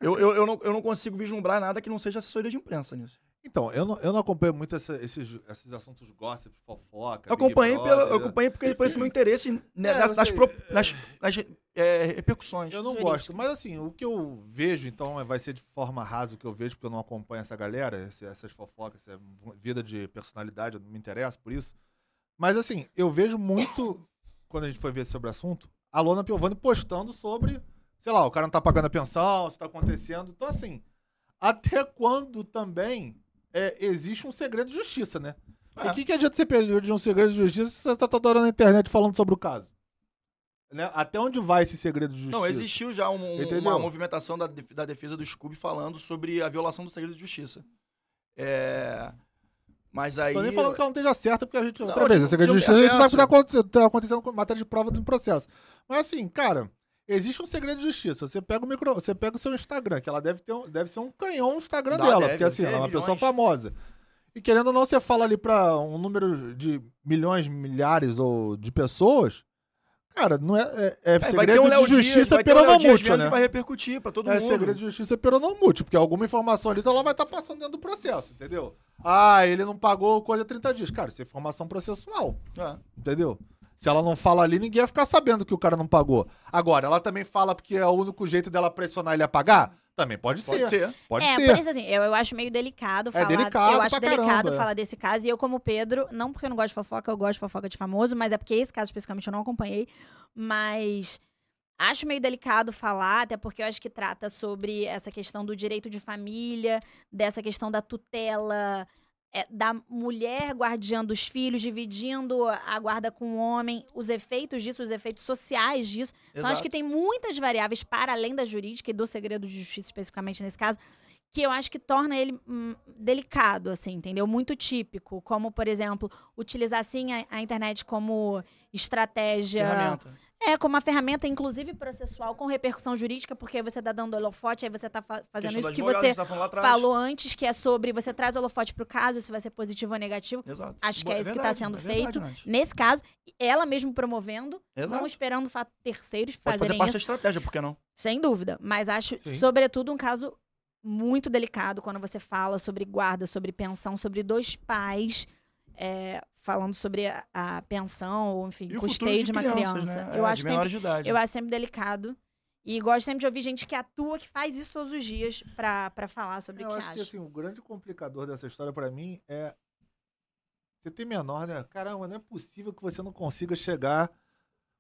Eu, eu, eu, não, eu não consigo vislumbrar nada que não seja assessoria de imprensa nisso. Então, eu não, eu não acompanho muito essa- esses, esses assuntos gossip, fofoca. Eu acompanhei, pela, eu acompanhei porque por esse meu interesse né, É, nas, nas, pro- nas- nas, é, repercussões. Eu não Jurídica. gosto, mas assim, o que eu vejo, então, é- vai ser de forma rasa o que eu vejo, porque eu não acompanho essa galera, essas fofocas, essa vida de personalidade, eu não me interesso por isso. Mas assim, eu vejo muito, quando a gente foi ver sobre o assunto, a Lona Piovani postando sobre, sei lá, o cara não tá pagando a pensão, isso tá acontecendo. Então, assim, até quando também é, existe um segredo de justiça, né? É. O que, que adianta você perder um segredo de justiça se você tá toda hora na internet falando sobre o caso? Né? Até onde vai esse segredo de justiça? Não, existiu já um- um- uma movimentação da, da defesa do Scooby falando sobre a violação do segredo de justiça. É, Mas aí. Tô nem falando que ela não esteja certa, porque a gente. Outra Não, vez, tipo, a segredo de justiça, a gente sabe o que tá acontecendo, tá acontecendo com matéria de prova do processo. Mas assim, cara, existe um segredo de justiça. Você pega o micro, você pega o seu Instagram, que ela deve, ter um, deve ser um canhão no Instagram Dá, dela, deve, porque assim, ela é uma ter pessoa milhões. famosa. E querendo ou não, você fala ali pra um número de milhões, milhares ou de pessoas, cara, não é, é, é É, segredo um de justiça peronomútil, né? vai repercutir pra todo É mundo. segredo de justiça peronomútil, porque alguma informação ali então ela vai estar passando dentro do processo, entendeu? Ah, ele não pagou coisa 30 dias. Cara, isso é informação processual, É. entendeu? Se ela não fala ali, ninguém vai ficar sabendo que o cara não pagou. Agora, ela também fala porque é o único jeito dela pressionar ele a pagar? Também pode, Pode ser. ser. Pode é, ser. por isso assim, eu, eu acho meio delicado falar. delicado eu acho pra delicado caramba, é. falar desse caso. E eu, como Pedro, não porque eu não gosto de fofoca, eu gosto de fofoca de famoso, mas é porque esse caso especificamente eu não acompanhei. Mas acho meio delicado falar, até porque eu acho que trata sobre essa questão do direito de família, dessa questão da tutela. É, da mulher guardiã dos filhos, dividindo a guarda com o homem, os efeitos disso, os efeitos sociais disso. Então, acho que tem muitas variáveis para além da jurídica e do segredo de justiça, especificamente nesse caso, que eu acho que torna ele hum, delicado, assim, entendeu? Muito típico. Como, por exemplo, utilizar, assim, a, a internet como estratégia Ferramenta. É, como uma ferramenta, inclusive processual, com repercussão jurídica, porque você tá dando holofote, aí você tá fa- fazendo isso que você tá falou antes, que é sobre você traz holofote pro caso, se vai ser positivo ou negativo. Exato. Acho que Boa, é isso que verdade, tá sendo é verdade, feito. Nath. Nesse caso, ela mesmo promovendo, Exato. não esperando terceiros Pode fazer fazerem parte isso. da estratégia, por que não? Sem dúvida. Mas acho, Sim. sobretudo, um caso muito delicado quando você fala sobre guarda, sobre pensão, sobre dois pais é, falando sobre a, a pensão, ou enfim, E custeio de, uma crianças, criança. Né? Eu, É, acho de sempre, de idade. eu acho sempre delicado. E gosto sempre de ouvir gente que atua, que faz isso todos os dias pra, pra falar sobre Eu o que acho acha. que assim, o grande complicador dessa história pra mim é. Você tem menor, né? Caramba, não é possível que você não consiga chegar.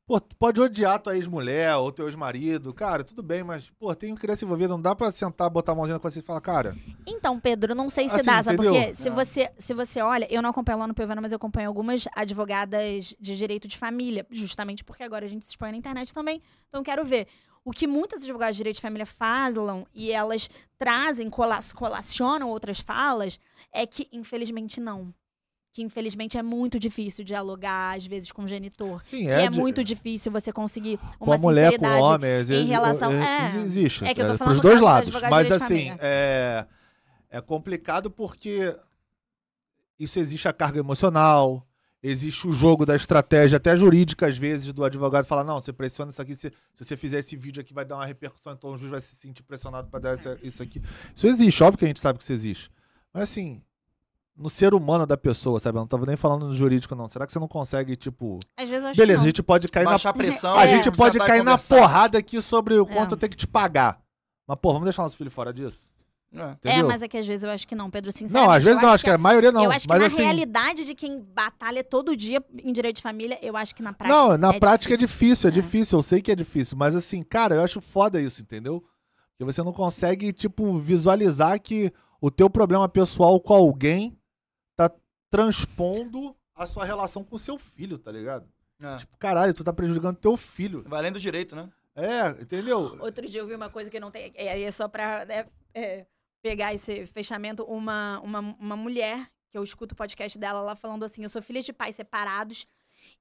Pô, tu pode odiar tua ex-mulher ou teu ex-marido. Cara, tudo bem, mas, pô, tem criança envolvida. Não dá pra sentar, botar a mãozinha na consciência e falar, cara. Então, Pedro, não sei se Assim, dá, sabe entendeu? por quê? Se É. você, se você olha, eu não acompanho lá no PVN, mas eu acompanho algumas advogadas de direito de família, justamente porque agora a gente se expõe na internet também, então quero ver. O que muitas advogadas de direito de família falam e elas trazem, cola- colacionam outras falas, é que, infelizmente, não. Que, infelizmente, é muito difícil dialogar, às vezes, com o genitor. Sim, que é, de- muito difícil você conseguir Com uma a mulher, com homem. às vezes, relação- é, é. Existe. É que eu tô é, falando pros no dois lados. Mas, assim, é, é complicado porque isso existe a carga emocional. Existe o jogo da estratégia, até jurídica, às vezes, do advogado falar: não, você pressiona isso aqui, se, se você fizer esse vídeo aqui, vai dar uma repercussão, então o juiz vai se sentir pressionado para dar essa- isso aqui. Isso existe, óbvio que a gente sabe que isso existe. Mas assim, no ser humano da pessoa, sabe? Eu não tava nem falando no jurídico, não. Será que você não consegue, tipo. Às vezes eu acho Beleza, que a não. gente pode cair Baixar na. a pressão. A É. gente pode sentar e cair na conversar. porrada aqui sobre o quanto É. eu tenho que te pagar. Mas, pô, vamos deixar nosso filho fora disso? É. É, Entendeu? mas é que às vezes eu acho que não, Pedro, sinceramente. Não, às vezes eu não, acho que a maioria não. Eu acho que mas na assim, realidade de quem batalha todo dia em direito de família, eu acho que na prática. Não, na é prática é difícil. é É. difícil, eu sei que é difícil, mas assim, cara, eu acho foda isso, entendeu? Porque você não consegue, tipo, visualizar que o teu problema pessoal com alguém transpondo a sua relação com seu filho, tá ligado? É. Tipo, caralho, tu tá prejudicando teu filho. Vai além do direito, né? É, entendeu? Outro dia eu vi uma coisa que não tem. É, aí é só pra né, é, pegar esse fechamento. Uma, uma, uma mulher, que eu escuto o podcast dela lá falando assim: eu sou filha de pais separados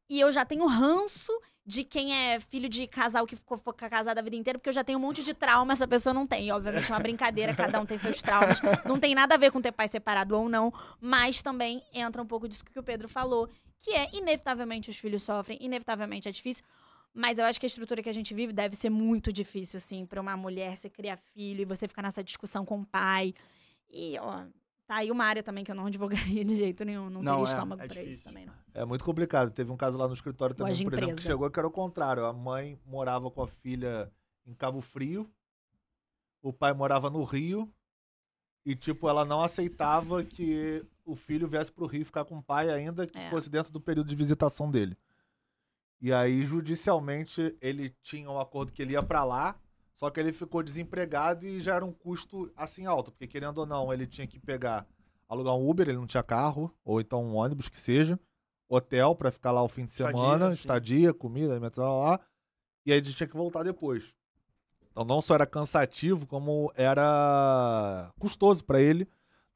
e eu já tenho ranço de quem é filho de casal que ficou, ficou casado a vida inteira, porque eu já tenho um monte de trauma, essa pessoa não tem. E, obviamente, é uma brincadeira, cada um tem seus traumas. Não tem nada a ver com ter pai separado ou não, mas também entra um pouco disso que o Pedro falou, que é, inevitavelmente, os filhos sofrem, inevitavelmente é difícil. Mas eu acho que a estrutura que a gente vive deve ser muito difícil, assim, pra uma mulher você criar filho e você ficar nessa discussão com o pai. E, ó, tá aí uma área também que eu não advogaria de jeito nenhum. Não, Não, teria é, estômago é pra isso também, não. É muito complicado. Teve um caso lá no escritório também, por exemplo, que chegou que era o contrário. A mãe morava com a filha em Cabo Frio, o pai morava no Rio, e, tipo, ela não aceitava que o filho viesse pro Rio ficar com o pai, ainda que É. fosse dentro do período de visitação dele. E aí, judicialmente, ele tinha um acordo que ele ia pra lá, só que ele ficou desempregado e já era um custo assim alto, porque querendo ou não, ele tinha que pegar, alugar um Uber, ele não tinha carro, ou então um ônibus que seja, hotel pra ficar lá o fim de Estadia, semana, sim. estadia, comida, alimentação lá, lá, e aí ele tinha que voltar depois. Então não só era cansativo, como era custoso pra ele,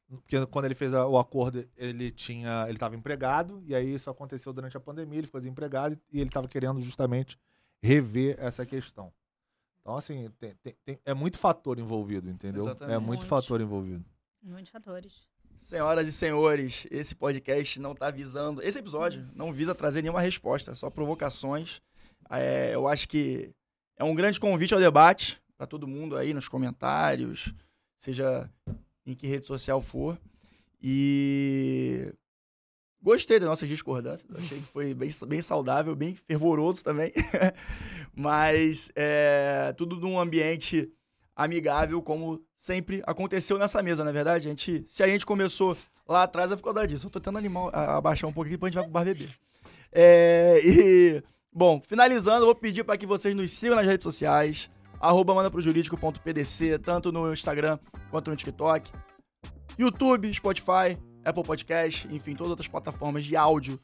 porque quando ele fez o acordo, ele tinha, ele estava empregado, e aí isso aconteceu durante a pandemia, ele ficou desempregado e ele estava querendo justamente rever essa questão. Então, assim, tem- tem- tem- é muito fator envolvido, entendeu? Exatamente. É muito Muito. fator envolvido. Muitos fatores. Senhoras e senhores, esse podcast não tá visando. Esse episódio não visa trazer nenhuma resposta, só provocações. É, eu acho que é um grande convite ao debate para todo mundo aí nos comentários, seja em que rede social for. E gostei das nossas discordâncias. Achei que foi bem, bem saudável, bem fervoroso também. Mas é, tudo num ambiente amigável, como sempre aconteceu nessa mesa, na verdade. A gente, se a gente começou lá atrás, é por causa disso. Eu tô tentando animar, abaixar um pouquinho, depois a gente vai pro bar beber. É, e, bom, finalizando, eu vou pedir para que vocês nos sigam nas redes sociais, arroba mandaprojurídico.pdc, tanto no Instagram quanto no TikTok, YouTube, Spotify, Apple Podcast, enfim, todas as outras plataformas de áudio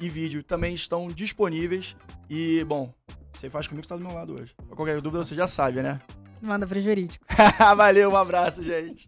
e vídeo também estão disponíveis. E, bom, você faz comigo que está do meu lado hoje. Qualquer dúvida você já sabe, né? Manda pro jurídico. Valeu, um abraço, gente.